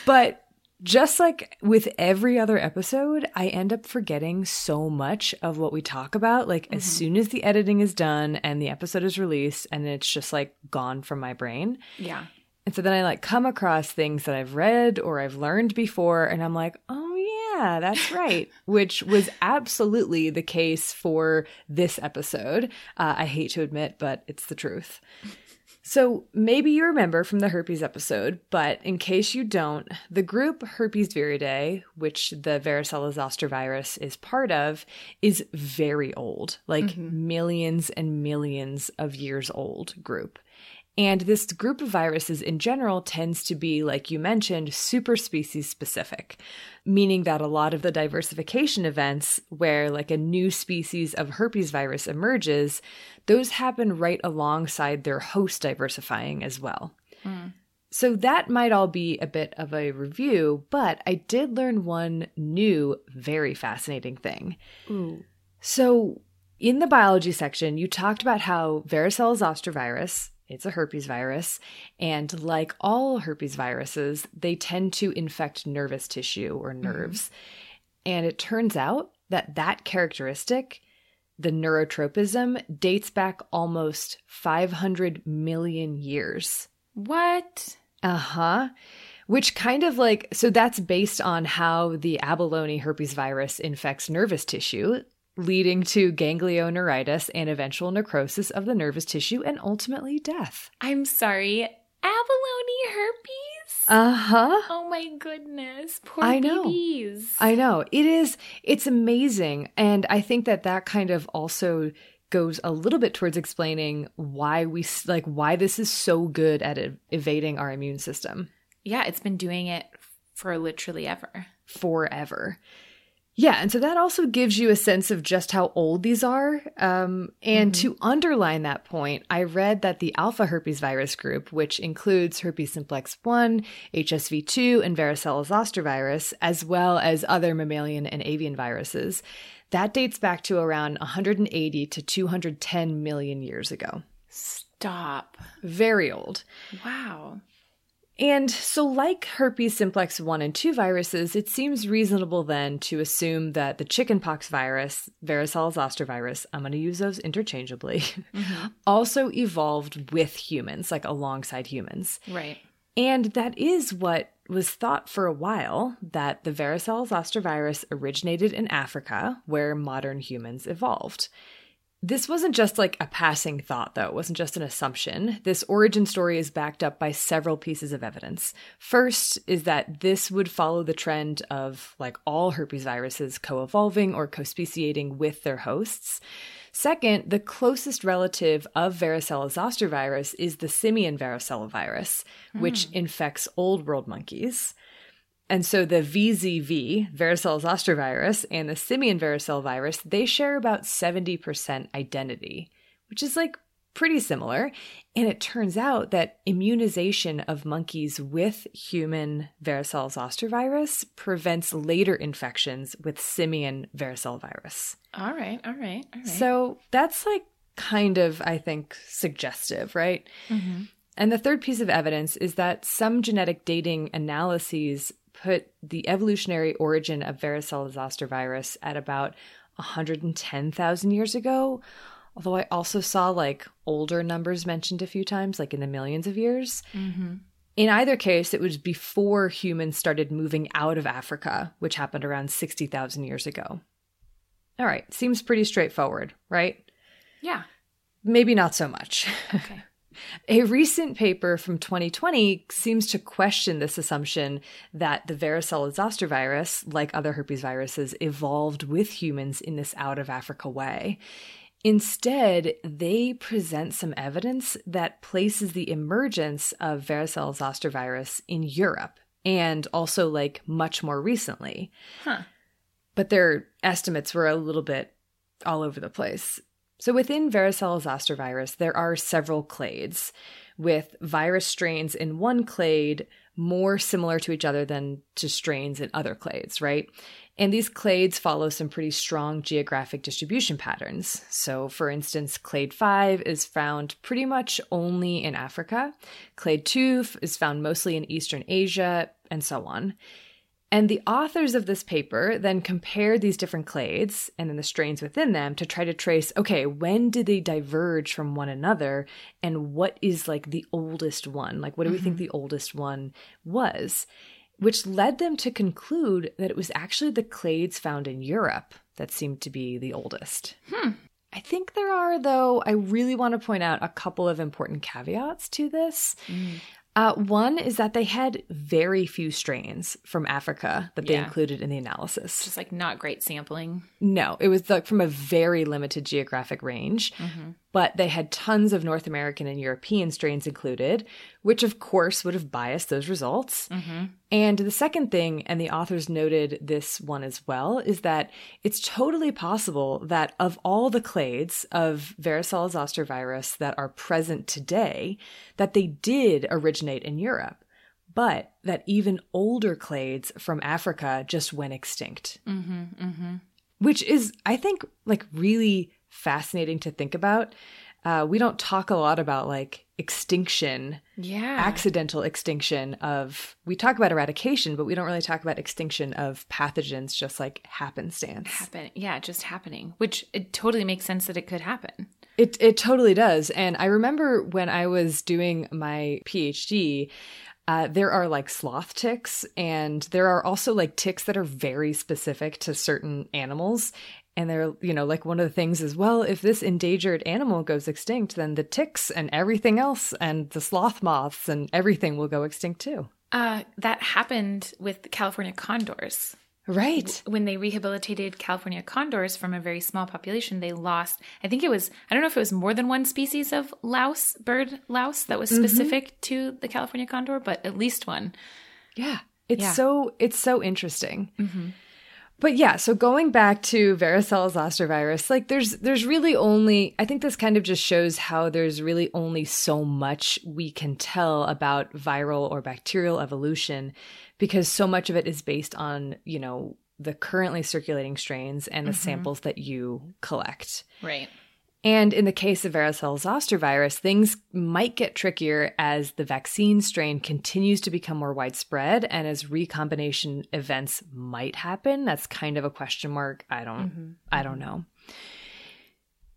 but just like with every other episode, I end up forgetting so much of what we talk about. Like, mm-hmm. as soon as the editing is done and the episode is released, and it's just like gone from my brain. Yeah. And so then I like come across things that I've read or I've learned before, and I'm like, oh, yeah, that's right. Which was absolutely the case for this episode. Uh, I hate to admit, but it's the truth. So maybe you remember from the herpes episode, but in case you don't, the group Herpes viridae, which the varicella zoster virus is part of, is very old, like mm-hmm. millions and millions of years old group. And this group of viruses in general tends to be, like you mentioned, super species specific, meaning that a lot of the diversification events where like a new species of herpes virus emerges, those happen right alongside their host diversifying as well. Mm. So that might all be a bit of a review, but I did learn one new, very fascinating thing. Ooh. So in the biology section, you talked about how varicella zoster virus, it's a herpes virus. And like all herpes viruses, they tend to infect nervous tissue or mm-hmm. nerves. Mm-hmm. And it turns out that that characteristic, the neurotropism, dates back almost 500 million years. What? Uh huh. Which kind of like, so that's based on how the abalone herpes virus infects nervous tissue leading to ganglioneuritis and eventual necrosis of the nervous tissue and ultimately death. I'm sorry, abalone herpes? Uh huh. Oh my goodness. Poor I know. babies. I know. It is, it's amazing. And I think that that kind of also goes a little bit towards explaining why we like why this is so good at ev- evading our immune system. Yeah, it's been doing it for literally ever. Forever. Yeah, and so that also gives you a sense of just how old these are. Um, and mm-hmm. to underline that point, I read that the alpha herpes virus group, which includes herpes simplex 1, HSV2, and varicella zoster virus, as well as other mammalian and avian viruses, that dates back to around 180 to 210 million years ago. Stop. Very old. Wow. And so, like herpes simplex 1 and 2 viruses, it seems reasonable then to assume that the chickenpox virus, varicella zoster virus, I'm going to use those interchangeably, mm-hmm. also evolved with humans, like alongside humans. Right. And that is what was thought for a while that the varicella zoster virus originated in Africa, where modern humans evolved. This wasn't just like a passing thought, though. It wasn't just an assumption. This origin story is backed up by several pieces of evidence. First is that this would follow the trend of like all herpes viruses co evolving or co speciating with their hosts. Second, the closest relative of varicella zoster virus is the simian varicella virus, which hmm. infects old world monkeys. And so the VZV, varicella zoster virus, and the simian varicella virus, they share about 70% identity, which is like pretty similar. And it turns out that immunization of monkeys with human varicella zoster virus prevents later infections with simian varicella virus. All right, all right, all right. So that's like kind of, I think, suggestive, right? Mhm. And the third piece of evidence is that some genetic dating analyses put the evolutionary origin of varicella zoster virus at about 110,000 years ago. Although I also saw like older numbers mentioned a few times, like in the millions of years. Mhm. In either case, it was before humans started moving out of Africa, which happened around 60,000 years ago. All right, seems pretty straightforward, right? yeah. Maybe not so much. Okay. A recent paper from 2020 seems to question this assumption that the varicella zoster virus, like other herpes viruses, evolved with humans in this out of Africa way. Instead, they present some evidence that places the emergence of varicella zoster virus in Europe and also like much more recently. Huh. But their estimates were a little bit all over the place. So within varicella zoster virus, there are several clades, with virus strains in one clade more similar to each other than to strains in other clades, right? And these clades follow some pretty strong geographic distribution patterns. So, for instance, clade 5 is found pretty much only in Africa, clade 2 is found mostly in Eastern Asia, and so on. And the authors of this paper then compared these different clades and then the strains within them to try to trace okay, when did they diverge from one another and what is like the oldest one? Like, what do we think the oldest one was? Which led them to conclude that it was actually the clades found in Europe that seemed to be the oldest. Hmm. I think there are, though, I really want to point out a couple of important caveats to this. Mm. Uh, one is that they had very few strains from Africa that they Yeah. included in the analysis. Just like not great sampling. No, it was like from a very limited geographic range, Mhm. But they had tons of North American and European strains included, which of course would have biased those results. Mm-hmm. And the second thing, and the authors noted this one as well, is that it's totally possible that of all the clades of varicella zoster virus that are present today, that they did originate in Europe, but that even older clades from Africa just went extinct Mm-hmm. Mm-hmm. which is i think like really fascinating to think about uh, we don't talk a lot about like extinction Yeah. accidental extinction of we talk about eradication but we don't really talk about extinction of pathogens just like happenstance happen. Yeah, just happening. Which it totally makes sense that it could happen. It it totally does. And I remember when I was doing my PhD, uh, there are like sloth ticks, and there are also like ticks that are very specific to certain animals. And they're, you know, like one of the things is, well, if this endangered animal goes extinct, then the ticks and everything else, and the sloth moths and everything will go extinct too. Uh, that happened with the California condors. Right. When they rehabilitated California condors from a very small population, they lost, I think it was, I don't know if it was more than one species of louse, bird louse, that was specific to the California condor, but at least one. Yeah. It's Yeah. so it's so interesting. Mm-hmm. But yeah, so going back to varicella zoster virus, like there's there's really only I think this kind of just shows how there's really only so much we can tell about viral or bacterial evolution because so much of it is based on, you know, the currently circulating strains and the mm-hmm. samples that you collect. Right. And in the case of varicella zoster virus, things might get trickier as the vaccine strain continues to become more widespread and as recombination events might happen. That's kind of a question mark. I don't Mm-hmm. I don't know.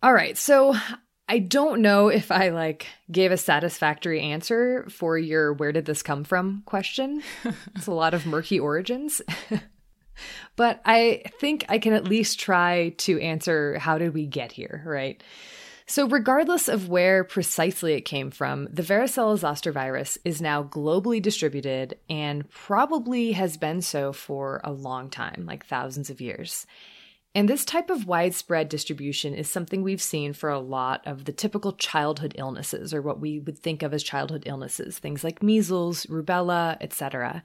All right. So I I don't know if I like gave a satisfactory answer for your where did this come from question. it's a lot of murky origins. but I think I can at least try to answer how did we get here, right? So, regardless of where precisely it came from, the varicella zoster virus is now globally distributed and probably has been so for a long time, like thousands of years. And this type of widespread distribution is something we've seen for a lot of the typical childhood illnesses, or what we would think of as childhood illnesses, things like measles, rubella, etc.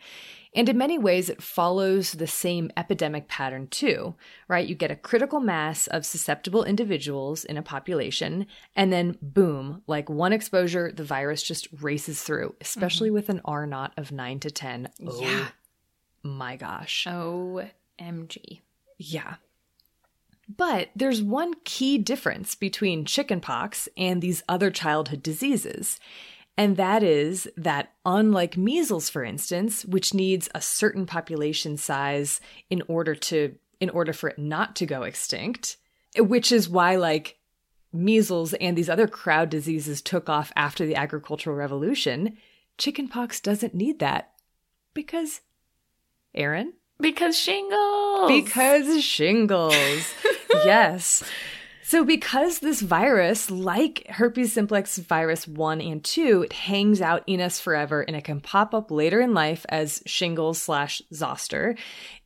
And in many ways, it follows the same epidemic pattern too, right? You get a critical mass of susceptible individuals in a population, and then boom, like one exposure, the virus just races through, especially mm-hmm. with an R naught of 9 to 10. Oh, yeah. My gosh. OMG. Yeah. But there's one key difference between chickenpox and these other childhood diseases. And that is that, unlike measles, for instance, which needs a certain population size in order to in order for it not to go extinct, which is why like measles and these other crowd diseases took off after the agricultural revolution, chickenpox doesn't need that. Because Aaron Because shingles. Because shingles. yes. So, because this virus, like herpes simplex virus 1 and 2, it hangs out in us forever and it can pop up later in life as shingles slash zoster,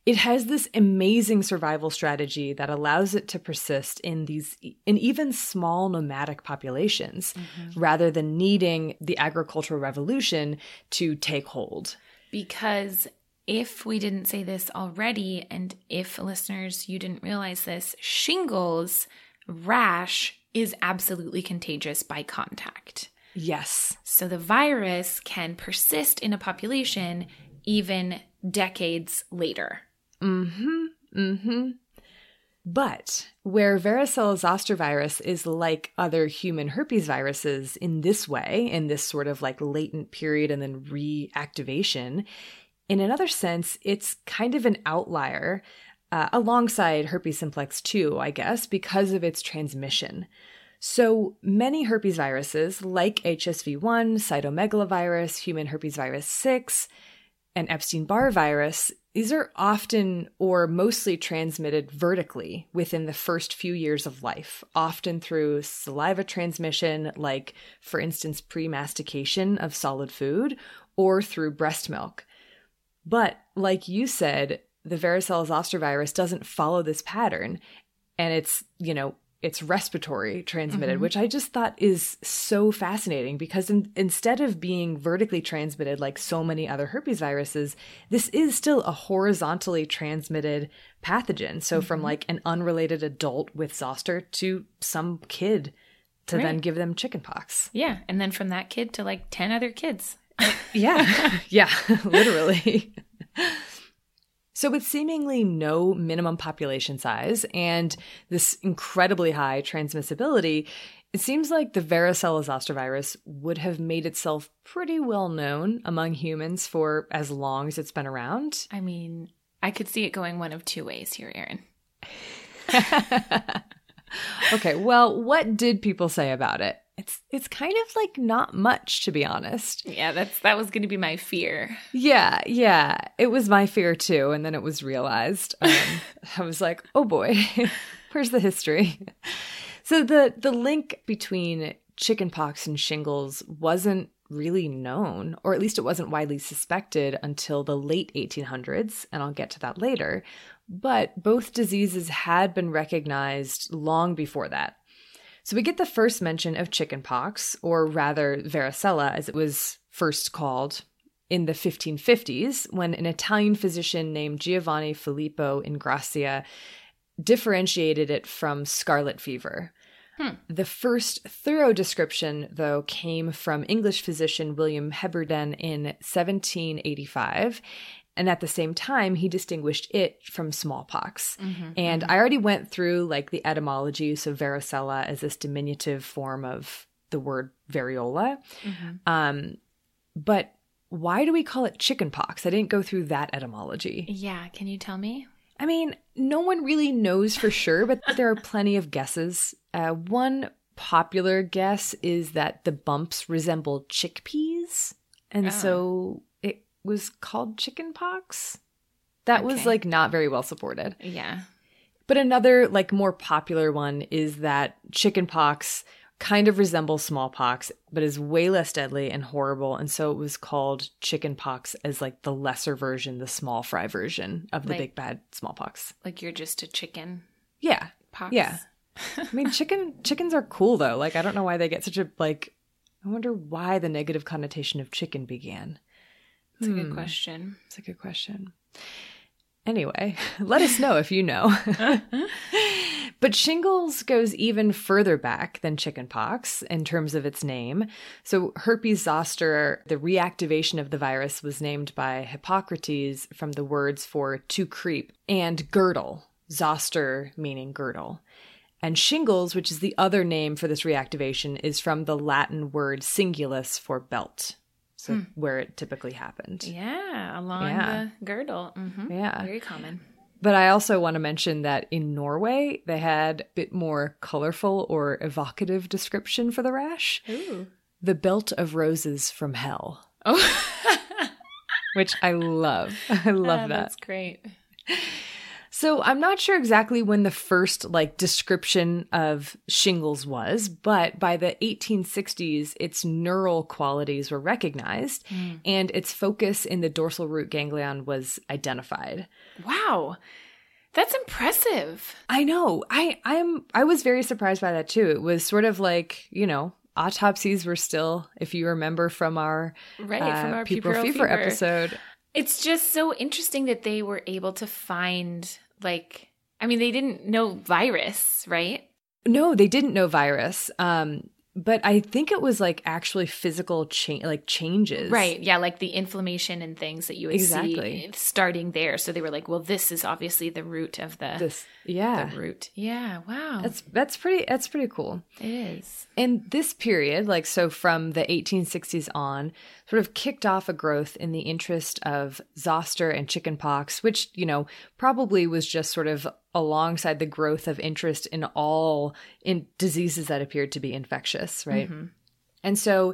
it has this amazing survival strategy that allows it to persist in these in even small nomadic populations mm-hmm. rather than needing the agricultural revolution to take hold. Because if we didn't say this already, and if listeners, you didn't realize this, shingles rash is absolutely contagious by contact. Yes. So the virus can persist in a population even decades later. Mm hmm. Mm hmm. But where varicella zoster virus is like other human herpes viruses in this way, in this sort of like latent period and then reactivation, in another sense, it's kind of an outlier uh, alongside herpes simplex 2, I guess, because of its transmission. So many herpes viruses, like HSV1, cytomegalovirus, human herpes virus 6, and Epstein Barr virus, these are often or mostly transmitted vertically within the first few years of life, often through saliva transmission, like, for instance, pre mastication of solid food, or through breast milk. But like you said, the varicella zoster virus doesn't follow this pattern and it's, you know, it's respiratory transmitted, mm-hmm. which I just thought is so fascinating because in, instead of being vertically transmitted like so many other herpes viruses, this is still a horizontally transmitted pathogen. So mm-hmm. from like an unrelated adult with zoster to some kid to right. then give them chickenpox. Yeah, and then from that kid to like 10 other kids. yeah. yeah, literally. So, with seemingly no minimum population size and this incredibly high transmissibility, it seems like the varicella zoster virus would have made itself pretty well known among humans for as long as it's been around. I mean, I could see it going one of two ways here, Erin. okay, well, what did people say about it? It's it's kind of like not much to be honest. Yeah, that's that was going to be my fear. Yeah, yeah, it was my fear too, and then it was realized. Um, I was like, oh boy, where's the history? So the the link between chickenpox and shingles wasn't really known, or at least it wasn't widely suspected until the late 1800s, and I'll get to that later. But both diseases had been recognized long before that. So we get the first mention of chickenpox, or rather varicella as it was first called, in the 1550s when an Italian physician named Giovanni Filippo Ingrassia differentiated it from scarlet fever. Hmm. The first thorough description, though, came from English physician William Heberden in 1785, and at the same time he distinguished it from smallpox. Mm-hmm, and mm-hmm. i already went through like the etymology. So varicella as this diminutive form of the word variola. Mm-hmm. um, but why do we call it chickenpox? I didn't go through that etymology. Yeah can you tell me? I mean no one really knows for sure but there are plenty of guesses. Uh, one popular guess is that the bumps resemble chickpeas, and Oh. so was called chicken pox. That was like not very well supported. Yeah. But another like more popular one is that chicken pox kind of resembles smallpox, but is way less deadly and horrible, and so it was called chicken pox as like the lesser version, the small fry version of the Like- big bad smallpox. Like you're just a chicken Yeah, pox. Yeah. I mean, chicken chickens are cool though. Like, I don't know why they get such a like. I wonder why the negative connotation of chicken began. That's a good Hmm. question. It's a good question. Anyway, let us know if you know. but shingles goes even further back than chickenpox in terms of its name. So, herpes zoster, the reactivation of the virus, was named by Hippocrates from the words for to creep and girdle, zoster meaning girdle. And shingles, which is the other name for this reactivation, is from the Latin word singulus for belt. So, where it typically happened. Yeah, along Yeah. the girdle. hmm Yeah. Very common. But I also want to mention that in Norway, they had a bit more colorful or evocative description for the rash Ooh. the belt of roses from hell, Oh, which I love. I love Ah, that. That's great. So I'm not sure exactly when the first like description of shingles was, but by the 1860s, its neural qualities were recognized and its focus in the dorsal root ganglion was identified. Wow. That's impressive. I know. I I'm I was very surprised by that too. It was sort of like, you know, autopsies were still, if you remember from our Right, uh, from our puerperal fever, fever. episode. It's just so interesting that they were able to find, like, I mean, they didn't know virus, right? No, they didn't know virus. Um, but I think it was like actually physical change, like changes. Right. Yeah. Like the inflammation and things that you would Exactly. see starting there. So they were like, well, this is obviously the root of the, This, yeah. the root. Yeah. Wow. That's that's pretty that's pretty cool. it is. And this period, like so from the 1860s on, sort of kicked off a growth in the interest of zoster and chickenpox, which, you know, probably was just sort of alongside the growth of interest in all in diseases that appeared to be infectious, right? And so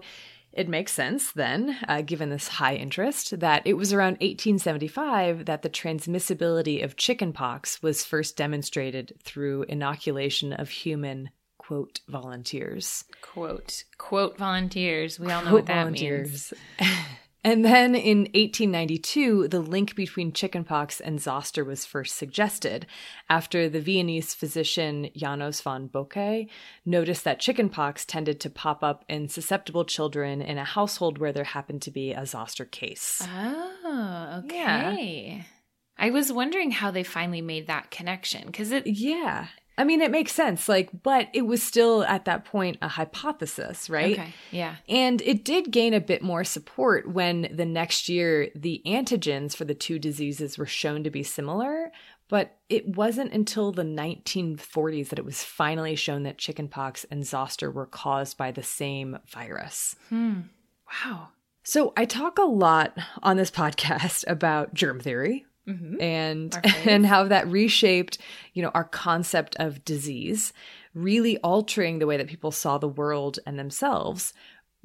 it makes sense then, uh, given this high interest, that it was around 1875 that the transmissibility of chickenpox was first demonstrated through inoculation of human, quote, volunteers. Quote, quote volunteers. We all know what that means. and then in 1892, the link between chickenpox and zoster was first suggested after the Viennese physician Janos von Bocke noticed that chickenpox tended to pop up in susceptible children in a household where there happened to be a zoster case. Oh, Yeah. okay. I was wondering how they finally made that connection because it, Yeah. I mean, it makes sense, like, but it was still at that point a hypothesis, right? okay, yeah, And it did gain a bit more support when the next year the antigens for the two diseases were shown to be similar. But it wasn't until the 1940s that it was finally shown that chickenpox and zoster were caused by the same virus. hmm. wow, So I talk a lot on this podcast about germ theory hmm and and how that reshaped, you know, our concept of disease, really altering the way that people saw the world and themselves.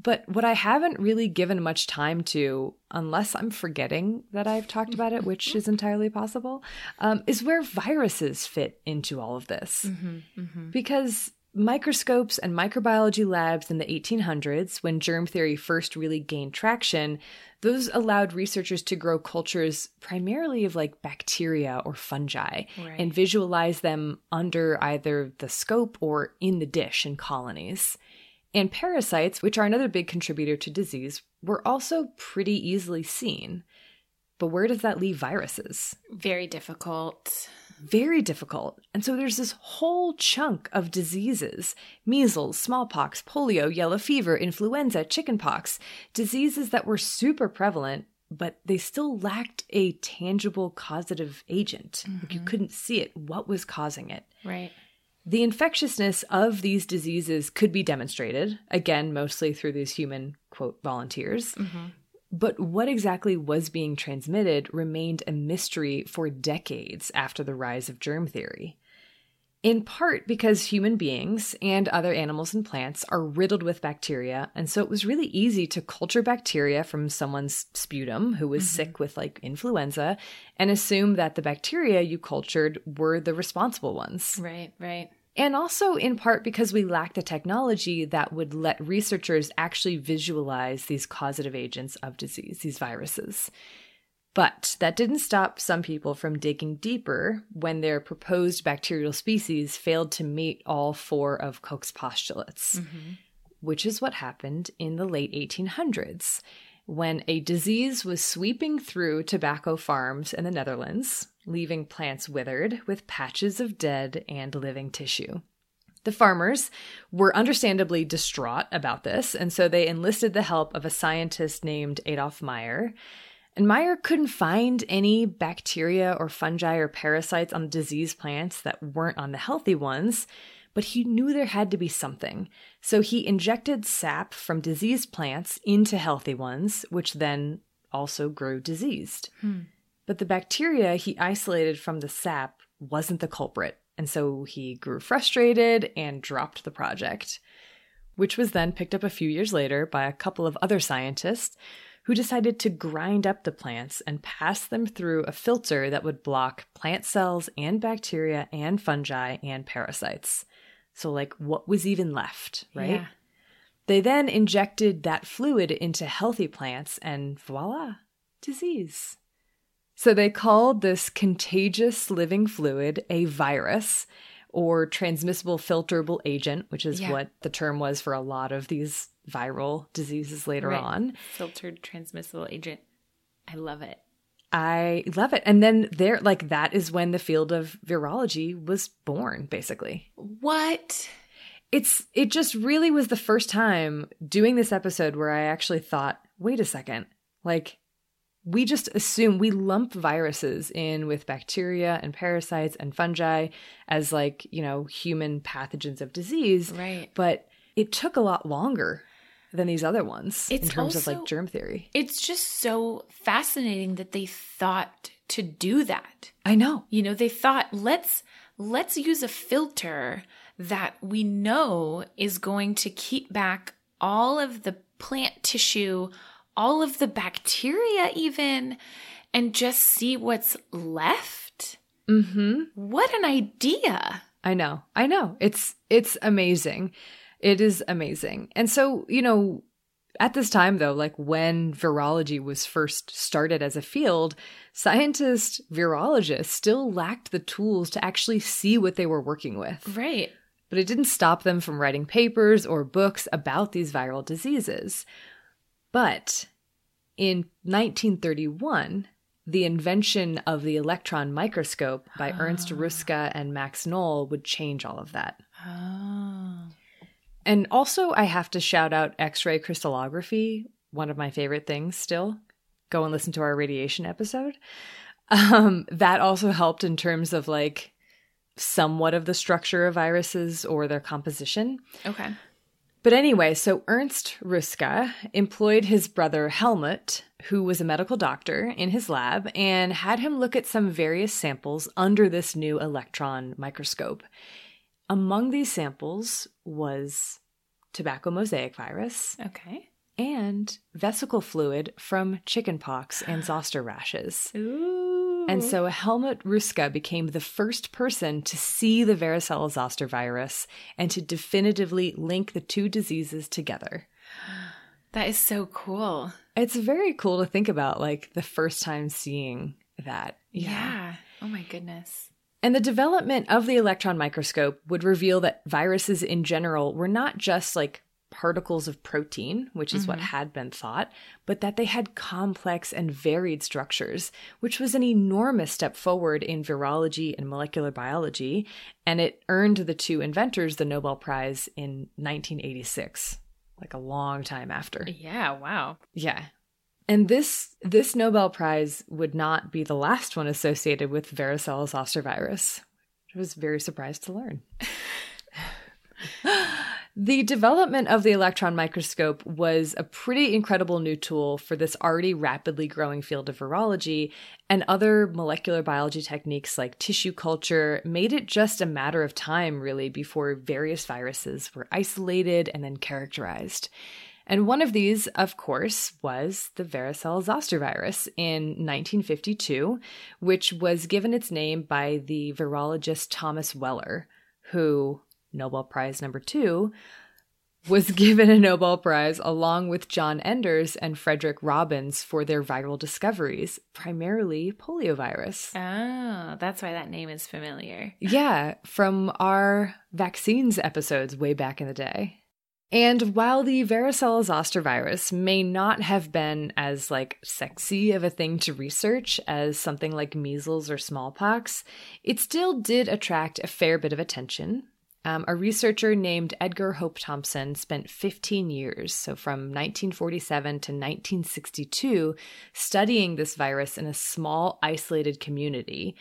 But what I haven't really given much time to, unless I'm forgetting that I've talked about it, which is entirely possible, um, is where viruses fit into all of this. hmm hmm Because microscopes and microbiology labs in the 1800s, when germ theory first really gained traction, those allowed researchers to grow cultures primarily of like bacteria or fungi Right. and visualize them under either the scope or in the dish in colonies. And parasites, which are another big contributor to disease, were also pretty easily seen. But where does that leave viruses? very difficult. Very difficult. And so there's this whole chunk of diseases measles, smallpox, polio, yellow fever, influenza, chickenpox, diseases that were super prevalent, but they still lacked a tangible causative agent. Like you couldn't see it. What was causing it? Right. The infectiousness of these diseases could be demonstrated, again, mostly through these human, quote, volunteers. hmm But what exactly was being transmitted remained a mystery for decades after the rise of germ theory. in part because human beings and other animals and plants are riddled with bacteria. And so it was really easy to culture bacteria from someone's sputum who was mm-hmm. sick with like influenza and assume that the bacteria you cultured were the responsible ones. Right, right. And also, in part, because we lacked the technology that would let researchers actually visualize these causative agents of disease, these viruses. But that didn't stop some people from digging deeper when their proposed bacterial species failed to meet all four of Koch's postulates, mm-hmm. which is what happened in the late 1800s when a disease was sweeping through tobacco farms in the Netherlands, leaving plants withered with patches of dead and living tissue. The farmers were understandably distraught about this, and so they enlisted the help of a scientist named Adolf Meyer. And Meyer couldn't find any bacteria or fungi or parasites on the diseased plants that weren't on the healthy ones, but he knew there had to be something. So he injected sap from diseased plants into healthy ones, which then also grew diseased. Hmm. But the bacteria he isolated from the sap wasn't the culprit, and so he grew frustrated and dropped the project, which was then picked up a few years later by a couple of other scientists who decided to grind up the plants and pass them through a filter that would block plant cells and bacteria and fungi and parasites. So, like, what was even left, right? Yeah. They then injected that fluid into healthy plants, and voila, disease. So, they called this contagious living fluid a virus or transmissible filterable agent, which is yeah. what the term was for a lot of these viral diseases later right. on. Filtered transmissible agent. I love it. I love it. And then there, like, that is when the field of virology was born, basically. What? It's, it just really was the first time doing this episode where I actually thought, wait a second, like, we just assume we lump viruses in with bacteria and parasites and fungi as like, you know, human pathogens of disease. Right. But it took a lot longer than these other ones it's in terms also, of like germ theory. It's just so fascinating that they thought to do that. I know. You know, they thought let's let's use a filter that we know is going to keep back all of the plant tissue, all of the bacteria even and just see what's left. Mhm. What an idea. I know. I know. It's it's amazing. It is amazing. And so, you know, at this time, though, like when virology was first started as a field, scientists, virologists still lacked the tools to actually see what they were working with. Right. But it didn't stop them from writing papers or books about these viral diseases. But in 1931, the invention of the electron microscope by oh. Ernst Ruska and Max Nohl would change all of that. Oh. And also, I have to shout out X ray crystallography, one of my favorite things still. Go and listen to our radiation episode. Um, that also helped in terms of like somewhat of the structure of viruses or their composition. Okay. But anyway, so Ernst Ruska employed his brother Helmut, who was a medical doctor, in his lab and had him look at some various samples under this new electron microscope. Among these samples was tobacco mosaic virus. Okay. And vesicle fluid from chickenpox and zoster rashes. Ooh. And mm-hmm. so Helmut Ruska became the first person to see the varicella zoster virus and to definitively link the two diseases together. That is so cool. It's very cool to think about, like the first time seeing that. Yeah. yeah. Oh my goodness. And the development of the electron microscope would reveal that viruses in general were not just like particles of protein, which is mm-hmm. what had been thought, but that they had complex and varied structures, which was an enormous step forward in virology and molecular biology. And it earned the two inventors the Nobel Prize in 1986, like a long time after. Yeah, wow. Yeah. And this this Nobel Prize would not be the last one associated with varicella zoster virus. I was very surprised to learn. The development of the electron microscope was a pretty incredible new tool for this already rapidly growing field of virology, and other molecular biology techniques like tissue culture made it just a matter of time, really, before various viruses were isolated and then characterized. And one of these, of course, was the varicella zoster virus in 1952, which was given its name by the virologist Thomas Weller, who Nobel Prize number two, was given a Nobel Prize along with John Enders and Frederick Robbins for their viral discoveries, primarily poliovirus. Oh, that's why that name is familiar. Yeah, from our vaccines episodes way back in the day. And while the varicella zoster virus may not have been as like sexy of a thing to research as something like measles or smallpox, it still did attract a fair bit of attention, um, a researcher named Edgar Hope Simpson spent 15 years, so from 1947 to 1962, studying this virus in a small, isolated community.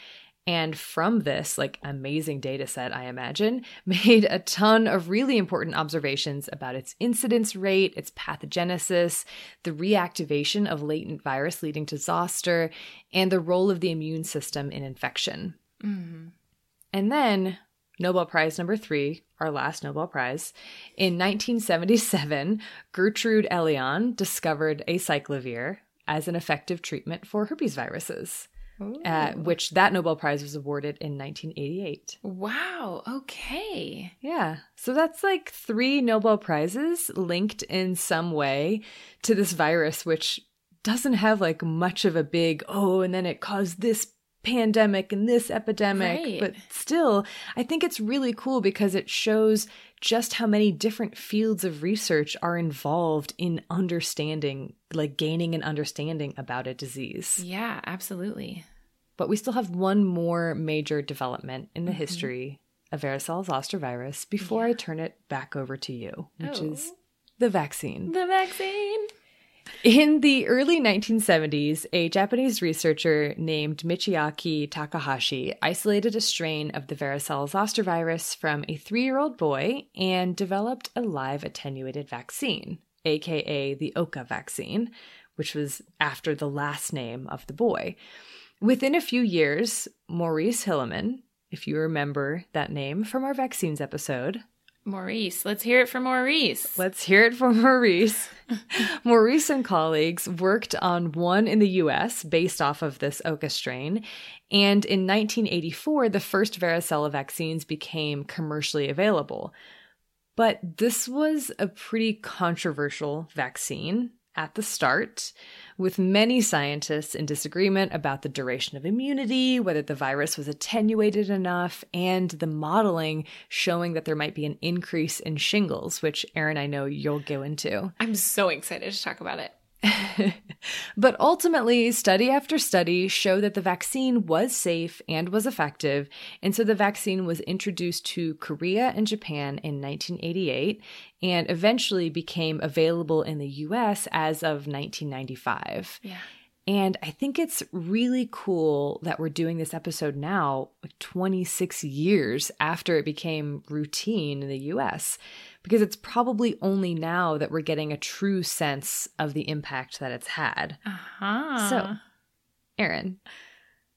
And from this, like amazing data set, I imagine, made a ton of really important observations about its incidence rate, its pathogenesis, the reactivation of latent virus leading to zoster, and the role of the immune system in infection. Mm-hmm. And then Nobel Prize number three, our last Nobel Prize. In 1977, Gertrude Elion discovered acyclovir as an effective treatment for herpes viruses. Uh, which that Nobel Prize was awarded in 1988. Wow. Okay. Yeah. So that's like three Nobel Prizes linked in some way to this virus, which doesn't have like much of a big, oh, and then it caused this pandemic and this epidemic. Right. But still, I think it's really cool because it shows just how many different fields of research are involved in understanding, like gaining an understanding about a disease. Yeah, absolutely. But we still have one more major development in the mm-hmm. history of varicella zoster virus before yeah. I turn it back over to you, which oh. is the vaccine. The vaccine. In the early 1970s, a Japanese researcher named Michiaki Takahashi isolated a strain of the varicella zoster virus from a three year old boy and developed a live attenuated vaccine, aka the Oka vaccine, which was after the last name of the boy. Within a few years, Maurice Hilleman, if you remember that name from our vaccines episode, Maurice. Let's hear it for Maurice. Let's hear it for Maurice. Maurice and colleagues worked on one in the US based off of this Oka strain. And in 1984, the first varicella vaccines became commercially available. But this was a pretty controversial vaccine at the start, with many scientists in disagreement about the duration of immunity, whether the virus was attenuated enough, and the modeling showing that there might be an increase in shingles, which Erin, I know you'll go into. I'm so excited to talk about it. but ultimately, study after study showed that the vaccine was safe and was effective. And so the vaccine was introduced to Korea and Japan in 1988 and eventually became available in the US as of 1995. Yeah. And I think it's really cool that we're doing this episode now, 26 years after it became routine in the US because it's probably only now that we're getting a true sense of the impact that it's had. Uh-huh. So, Erin,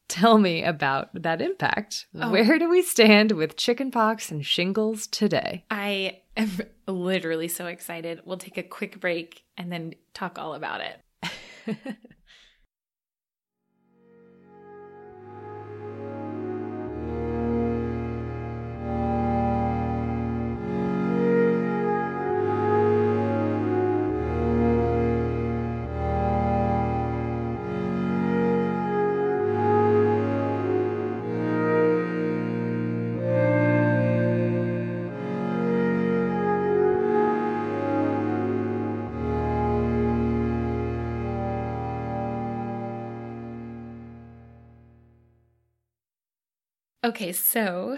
tell me about that impact. Oh. Where do we stand with chickenpox and shingles today? I am literally so excited. We'll take a quick break and then talk all about it. Okay, so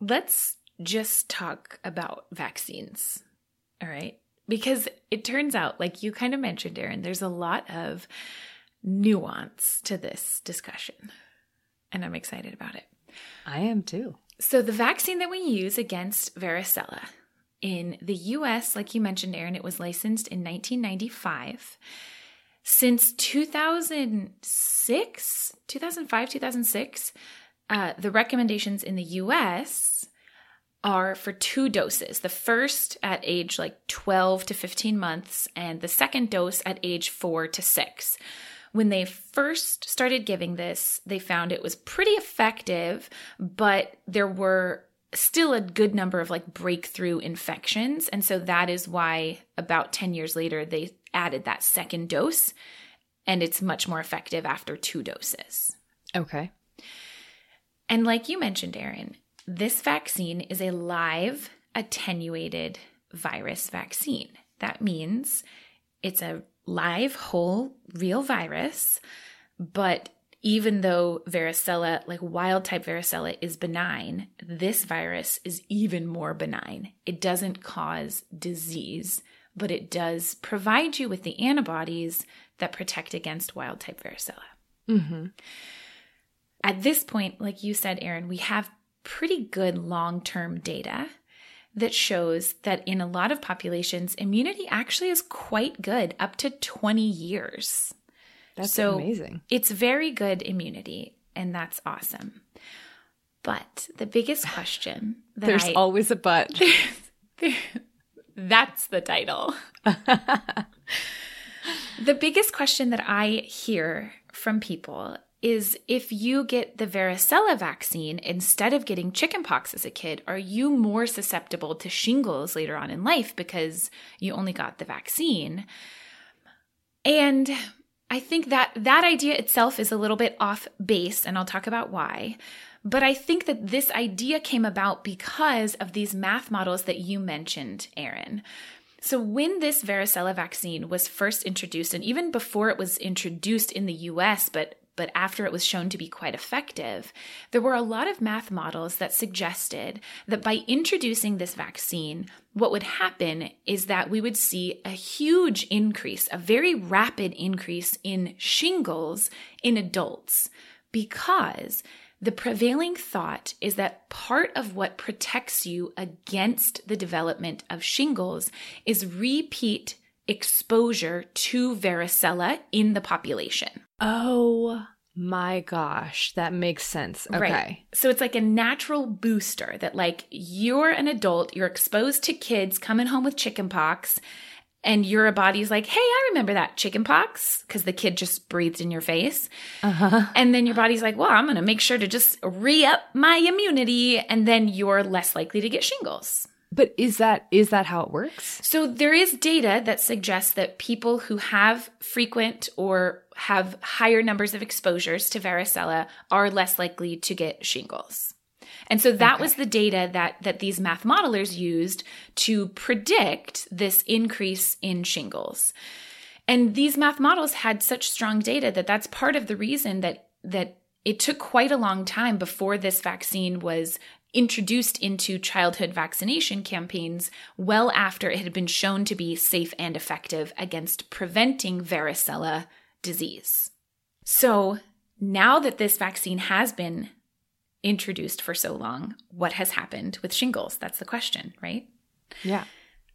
let's just talk about vaccines. All right. Because it turns out, like you kind of mentioned, Erin, there's a lot of nuance to this discussion. And I'm excited about it. I am too. So, the vaccine that we use against varicella In the US, like you mentioned, Erin, it was licensed in 1995. Since 2006, 2005, 2006, uh, the recommendations in the US are for two doses. The first at age like 12 to 15 months, and the second dose at age four to six. When they first started giving this, they found it was pretty effective, but there were still a good number of like breakthrough infections. And so that is why about 10 years later, they added that second dose, and it's much more effective after two doses. Okay. And like you mentioned, Erin, this vaccine is a live attenuated virus vaccine. That means it's a live, whole, real virus, but even though varicella, like wild type varicella, is benign, this virus is even more benign. It doesn't cause disease, but it does provide you with the antibodies that protect against wild type varicella. Mm-hmm. At this point, like you said, Erin, we have pretty good long term data that shows that in a lot of populations, immunity actually is quite good, up to 20 years. That's so amazing. It's very good immunity, and that's awesome. But the biggest question that There's I, always a but. that's the title. the biggest question that I hear from people is if you get the varicella vaccine instead of getting chickenpox as a kid, are you more susceptible to shingles later on in life because you only got the vaccine? And I think that that idea itself is a little bit off base, and I'll talk about why. But I think that this idea came about because of these math models that you mentioned, Erin. So, when this varicella vaccine was first introduced, and even before it was introduced in the US, but but after it was shown to be quite effective, there were a lot of math models that suggested that by introducing this vaccine, what would happen is that we would see a huge increase, a very rapid increase in shingles in adults because the prevailing thought is that part of what protects you against the development of shingles is repeat exposure to varicella in the population. Oh my gosh, that makes sense. Okay. Right. So it's like a natural booster that like you're an adult, you're exposed to kids coming home with chickenpox and your body's like, "Hey, I remember that chickenpox" because the kid just breathed in your face. Uh-huh. And then your body's like, "Well, I'm going to make sure to just re-up my immunity and then you're less likely to get shingles." But is that is that how it works? So there is data that suggests that people who have frequent or have higher numbers of exposures to varicella are less likely to get shingles. And so that okay. was the data that that these math modelers used to predict this increase in shingles. And these math models had such strong data that that's part of the reason that that it took quite a long time before this vaccine was introduced into childhood vaccination campaigns well after it had been shown to be safe and effective against preventing varicella disease. So, now that this vaccine has been introduced for so long, what has happened with shingles? That's the question, right? Yeah.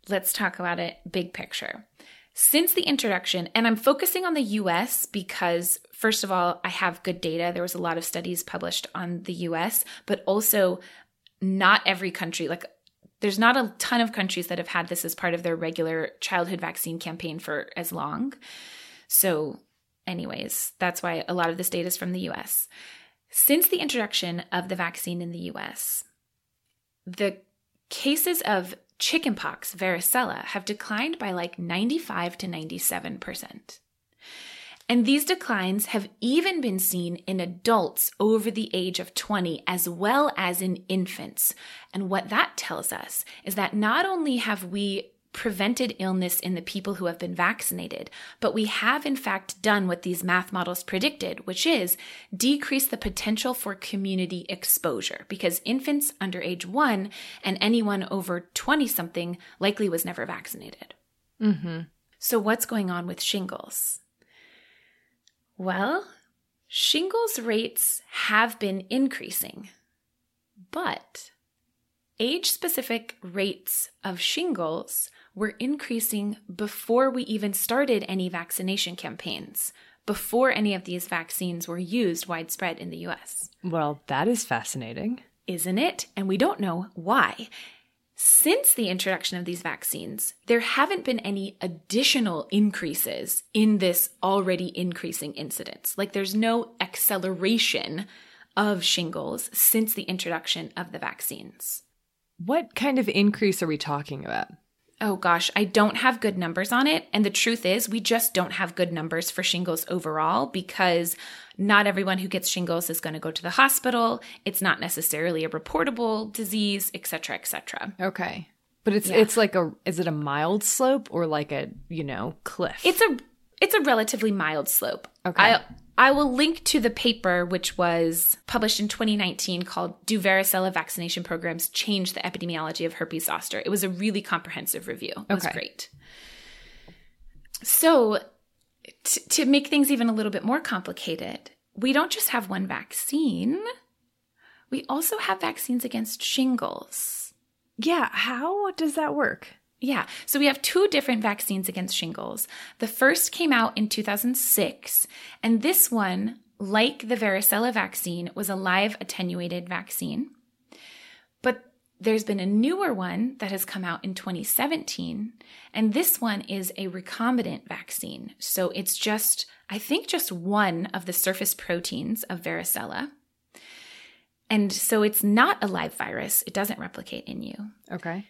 Let's talk about it big picture. Since the introduction, and I'm focusing on the US because, first of all, I have good data. There was a lot of studies published on the US, but also not every country, like there's not a ton of countries that have had this as part of their regular childhood vaccine campaign for as long. So, anyways, that's why a lot of this data is from the US. Since the introduction of the vaccine in the US, the cases of chickenpox, varicella, have declined by like 95 to 97%. And these declines have even been seen in adults over the age of 20 as well as in infants. And what that tells us is that not only have we prevented illness in the people who have been vaccinated, but we have in fact done what these math models predicted, which is decrease the potential for community exposure because infants under age one and anyone over 20 something likely was never vaccinated. Mm-hmm. So, what's going on with shingles? Well, shingles rates have been increasing, but age specific rates of shingles were increasing before we even started any vaccination campaigns, before any of these vaccines were used widespread in the US. Well, that is fascinating. Isn't it? And we don't know why. Since the introduction of these vaccines, there haven't been any additional increases in this already increasing incidence. Like there's no acceleration of shingles since the introduction of the vaccines. What kind of increase are we talking about? Oh gosh, I don't have good numbers on it. And the truth is, we just don't have good numbers for shingles overall because not everyone who gets shingles is going to go to the hospital. It's not necessarily a reportable disease, et cetera, et cetera. Okay. But it's Yeah. it's like a is it a mild slope or like a, you know, cliff? It's a it's a relatively mild slope. Okay. I I will link to the paper which was published in 2019 called Do Varicella Vaccination Programs Change the Epidemiology of Herpes Zoster? It was a really comprehensive review. It was great. So t- to make things even a little bit more complicated, we don't just have one vaccine. We also have vaccines against shingles. yeah, how does that work? Yeah. So we have two different vaccines against shingles. The first came out in 2006, and this one, like the varicella vaccine, was a live attenuated vaccine. But there's been a newer one that has come out in 2017, and this one is a recombinant vaccine. So it's just, I think, just one of the surface proteins of varicella. And so it's not a live virus, it doesn't replicate in you. Okay.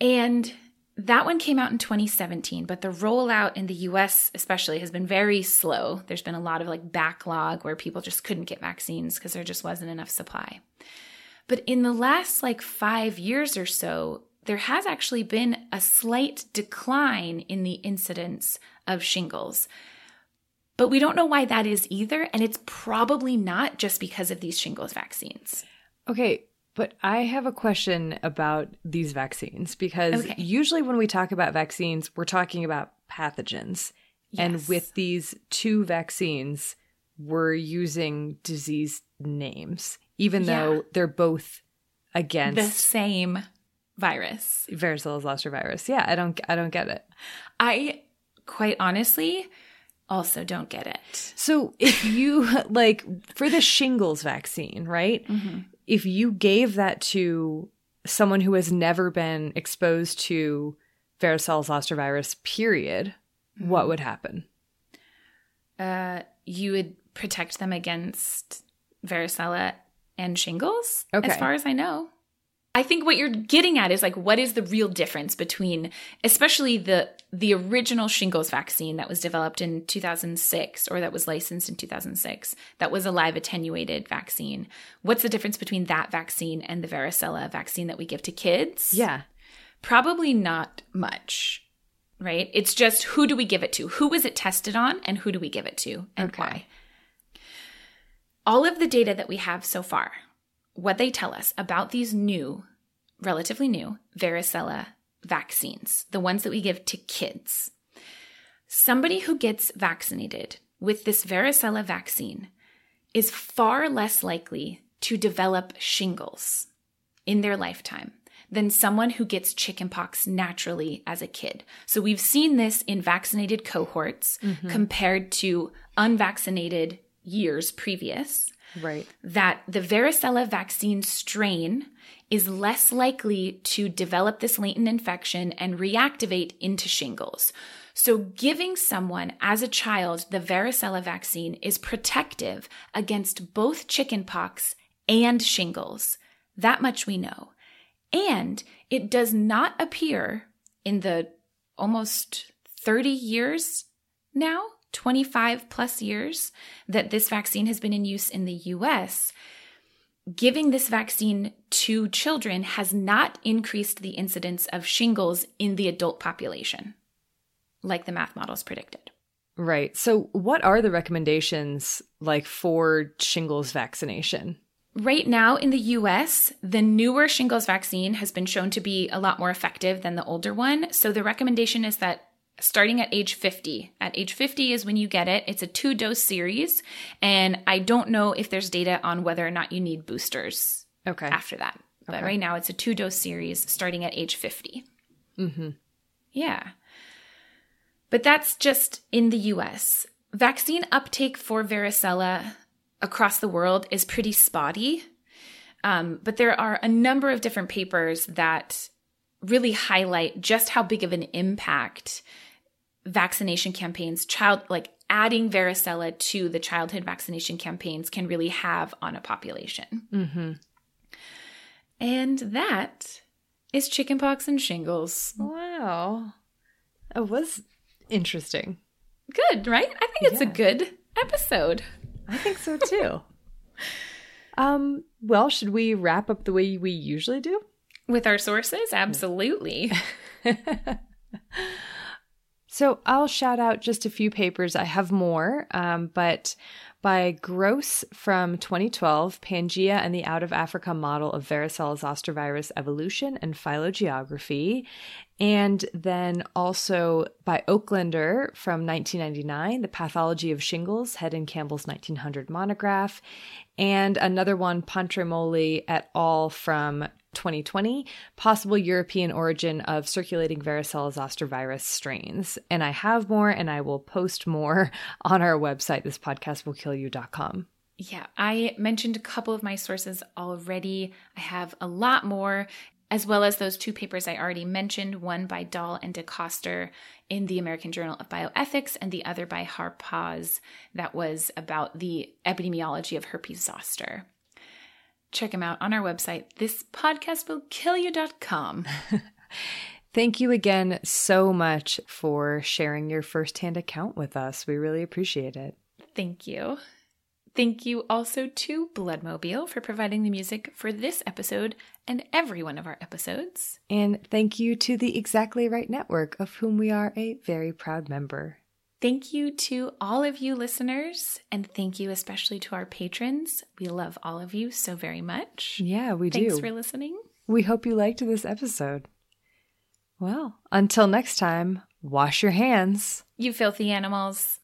And that one came out in 2017, but the rollout in the US, especially, has been very slow. There's been a lot of like backlog where people just couldn't get vaccines because there just wasn't enough supply. But in the last like five years or so, there has actually been a slight decline in the incidence of shingles. But we don't know why that is either. And it's probably not just because of these shingles vaccines. Okay, but I have a question about these vaccines because Okay. usually when we talk about vaccines, we're talking about pathogens. Yes. And with these two vaccines, we're using disease names, even Yeah. though they're both against The same virus. varicella zoster virus. Yeah, I don't I don't get it. I quite honestly also don't get it. So if you like for the shingles vaccine, right? Mm-hmm. If you gave that to someone who has never been exposed to varicella zoster virus, period, what would happen? Uh, you would protect them against varicella and shingles, Okay. as far as I know. I think what you're getting at is like what is the real difference between especially the the original shingles vaccine that was developed in 2006 or that was licensed in 2006 that was a live attenuated vaccine. What's the difference between that vaccine and the varicella vaccine that we give to kids? Yeah. Probably not much, right? It's just who do we give it to? Who was it tested on and who do we give it to and Okay. why? All of the data that we have so far, what they tell us about these new, relatively new varicella vaccines, the ones that we give to kids. Somebody who gets vaccinated with this varicella vaccine is far less likely to develop shingles in their lifetime than someone who gets chickenpox naturally as a kid. So we've seen this in vaccinated cohorts mm-hmm. compared to unvaccinated years previous Right. that the varicella vaccine strain is less likely to develop this latent infection and reactivate into shingles. So, giving someone as a child the varicella vaccine is protective against both chickenpox and shingles. That much we know. And it does not appear in the almost 30 years now, 25 plus years that this vaccine has been in use in the US, giving this vaccine to children has not increased the incidence of shingles in the adult population, like the math models predicted. Right. So what are the recommendations like for shingles vaccination? Right now in the US, the newer shingles vaccine has been shown to be a lot more effective than the older one. So the recommendation is that starting at age 50, at age 50 is when you get it. It's a two dose series. And I don't know if there's data on whether or not you need boosters Okay. after that. But Okay. right now it's a two dose series starting at age 50. Mm-hmm. Yeah. But that's just in the US. Vaccine uptake for varicella across the world is pretty spotty. Um, but there are a number of different papers that really highlight just how big of an impact vaccination campaigns, child like adding varicella to the childhood vaccination campaigns can really have on a population. Mm-hmm. And that is chickenpox and shingles. Wow. It was interesting. Good, right? I think it's a good episode. I think so too. um, well, should we wrap up the way we usually do? With our sources, absolutely. So I'll shout out just a few papers. I have more, um, but by Grose from 2012, Pangea and the Out of Africa Model of Varicella Zoster Virus Evolution and Phylogeography. And then also by Oaklander from 1999, The Pathology of Shingles, Head and Campbell's 1900 monograph. And another one, Pontremoli et al. from 2020, possible European origin of circulating varicella zoster virus strains. And I have more and I will post more on our website, thispodcastwillkillyou.com. yeah, I mentioned a couple of my sources already. I have a lot more, as well as those two papers I already mentioned one by Dahl and DeCoster in the American Journal of Bioethics, and the other by Harpaz that was about the epidemiology of herpes zoster. Check them out on our website, thispodcastwillkillyou.com. Thank you again so much for sharing your firsthand account with us. We really appreciate it. Thank you. Thank you also to Bloodmobile for providing the music for this episode and every one of our episodes. And thank you to the Exactly Right Network, of whom we are a very proud member. Thank you to all of you listeners, and thank you especially to our patrons. We love all of you so very much. Yeah, we Thanks do. Thanks for listening. we hope you liked this episode. Well, until next time, wash your hands. You filthy animals.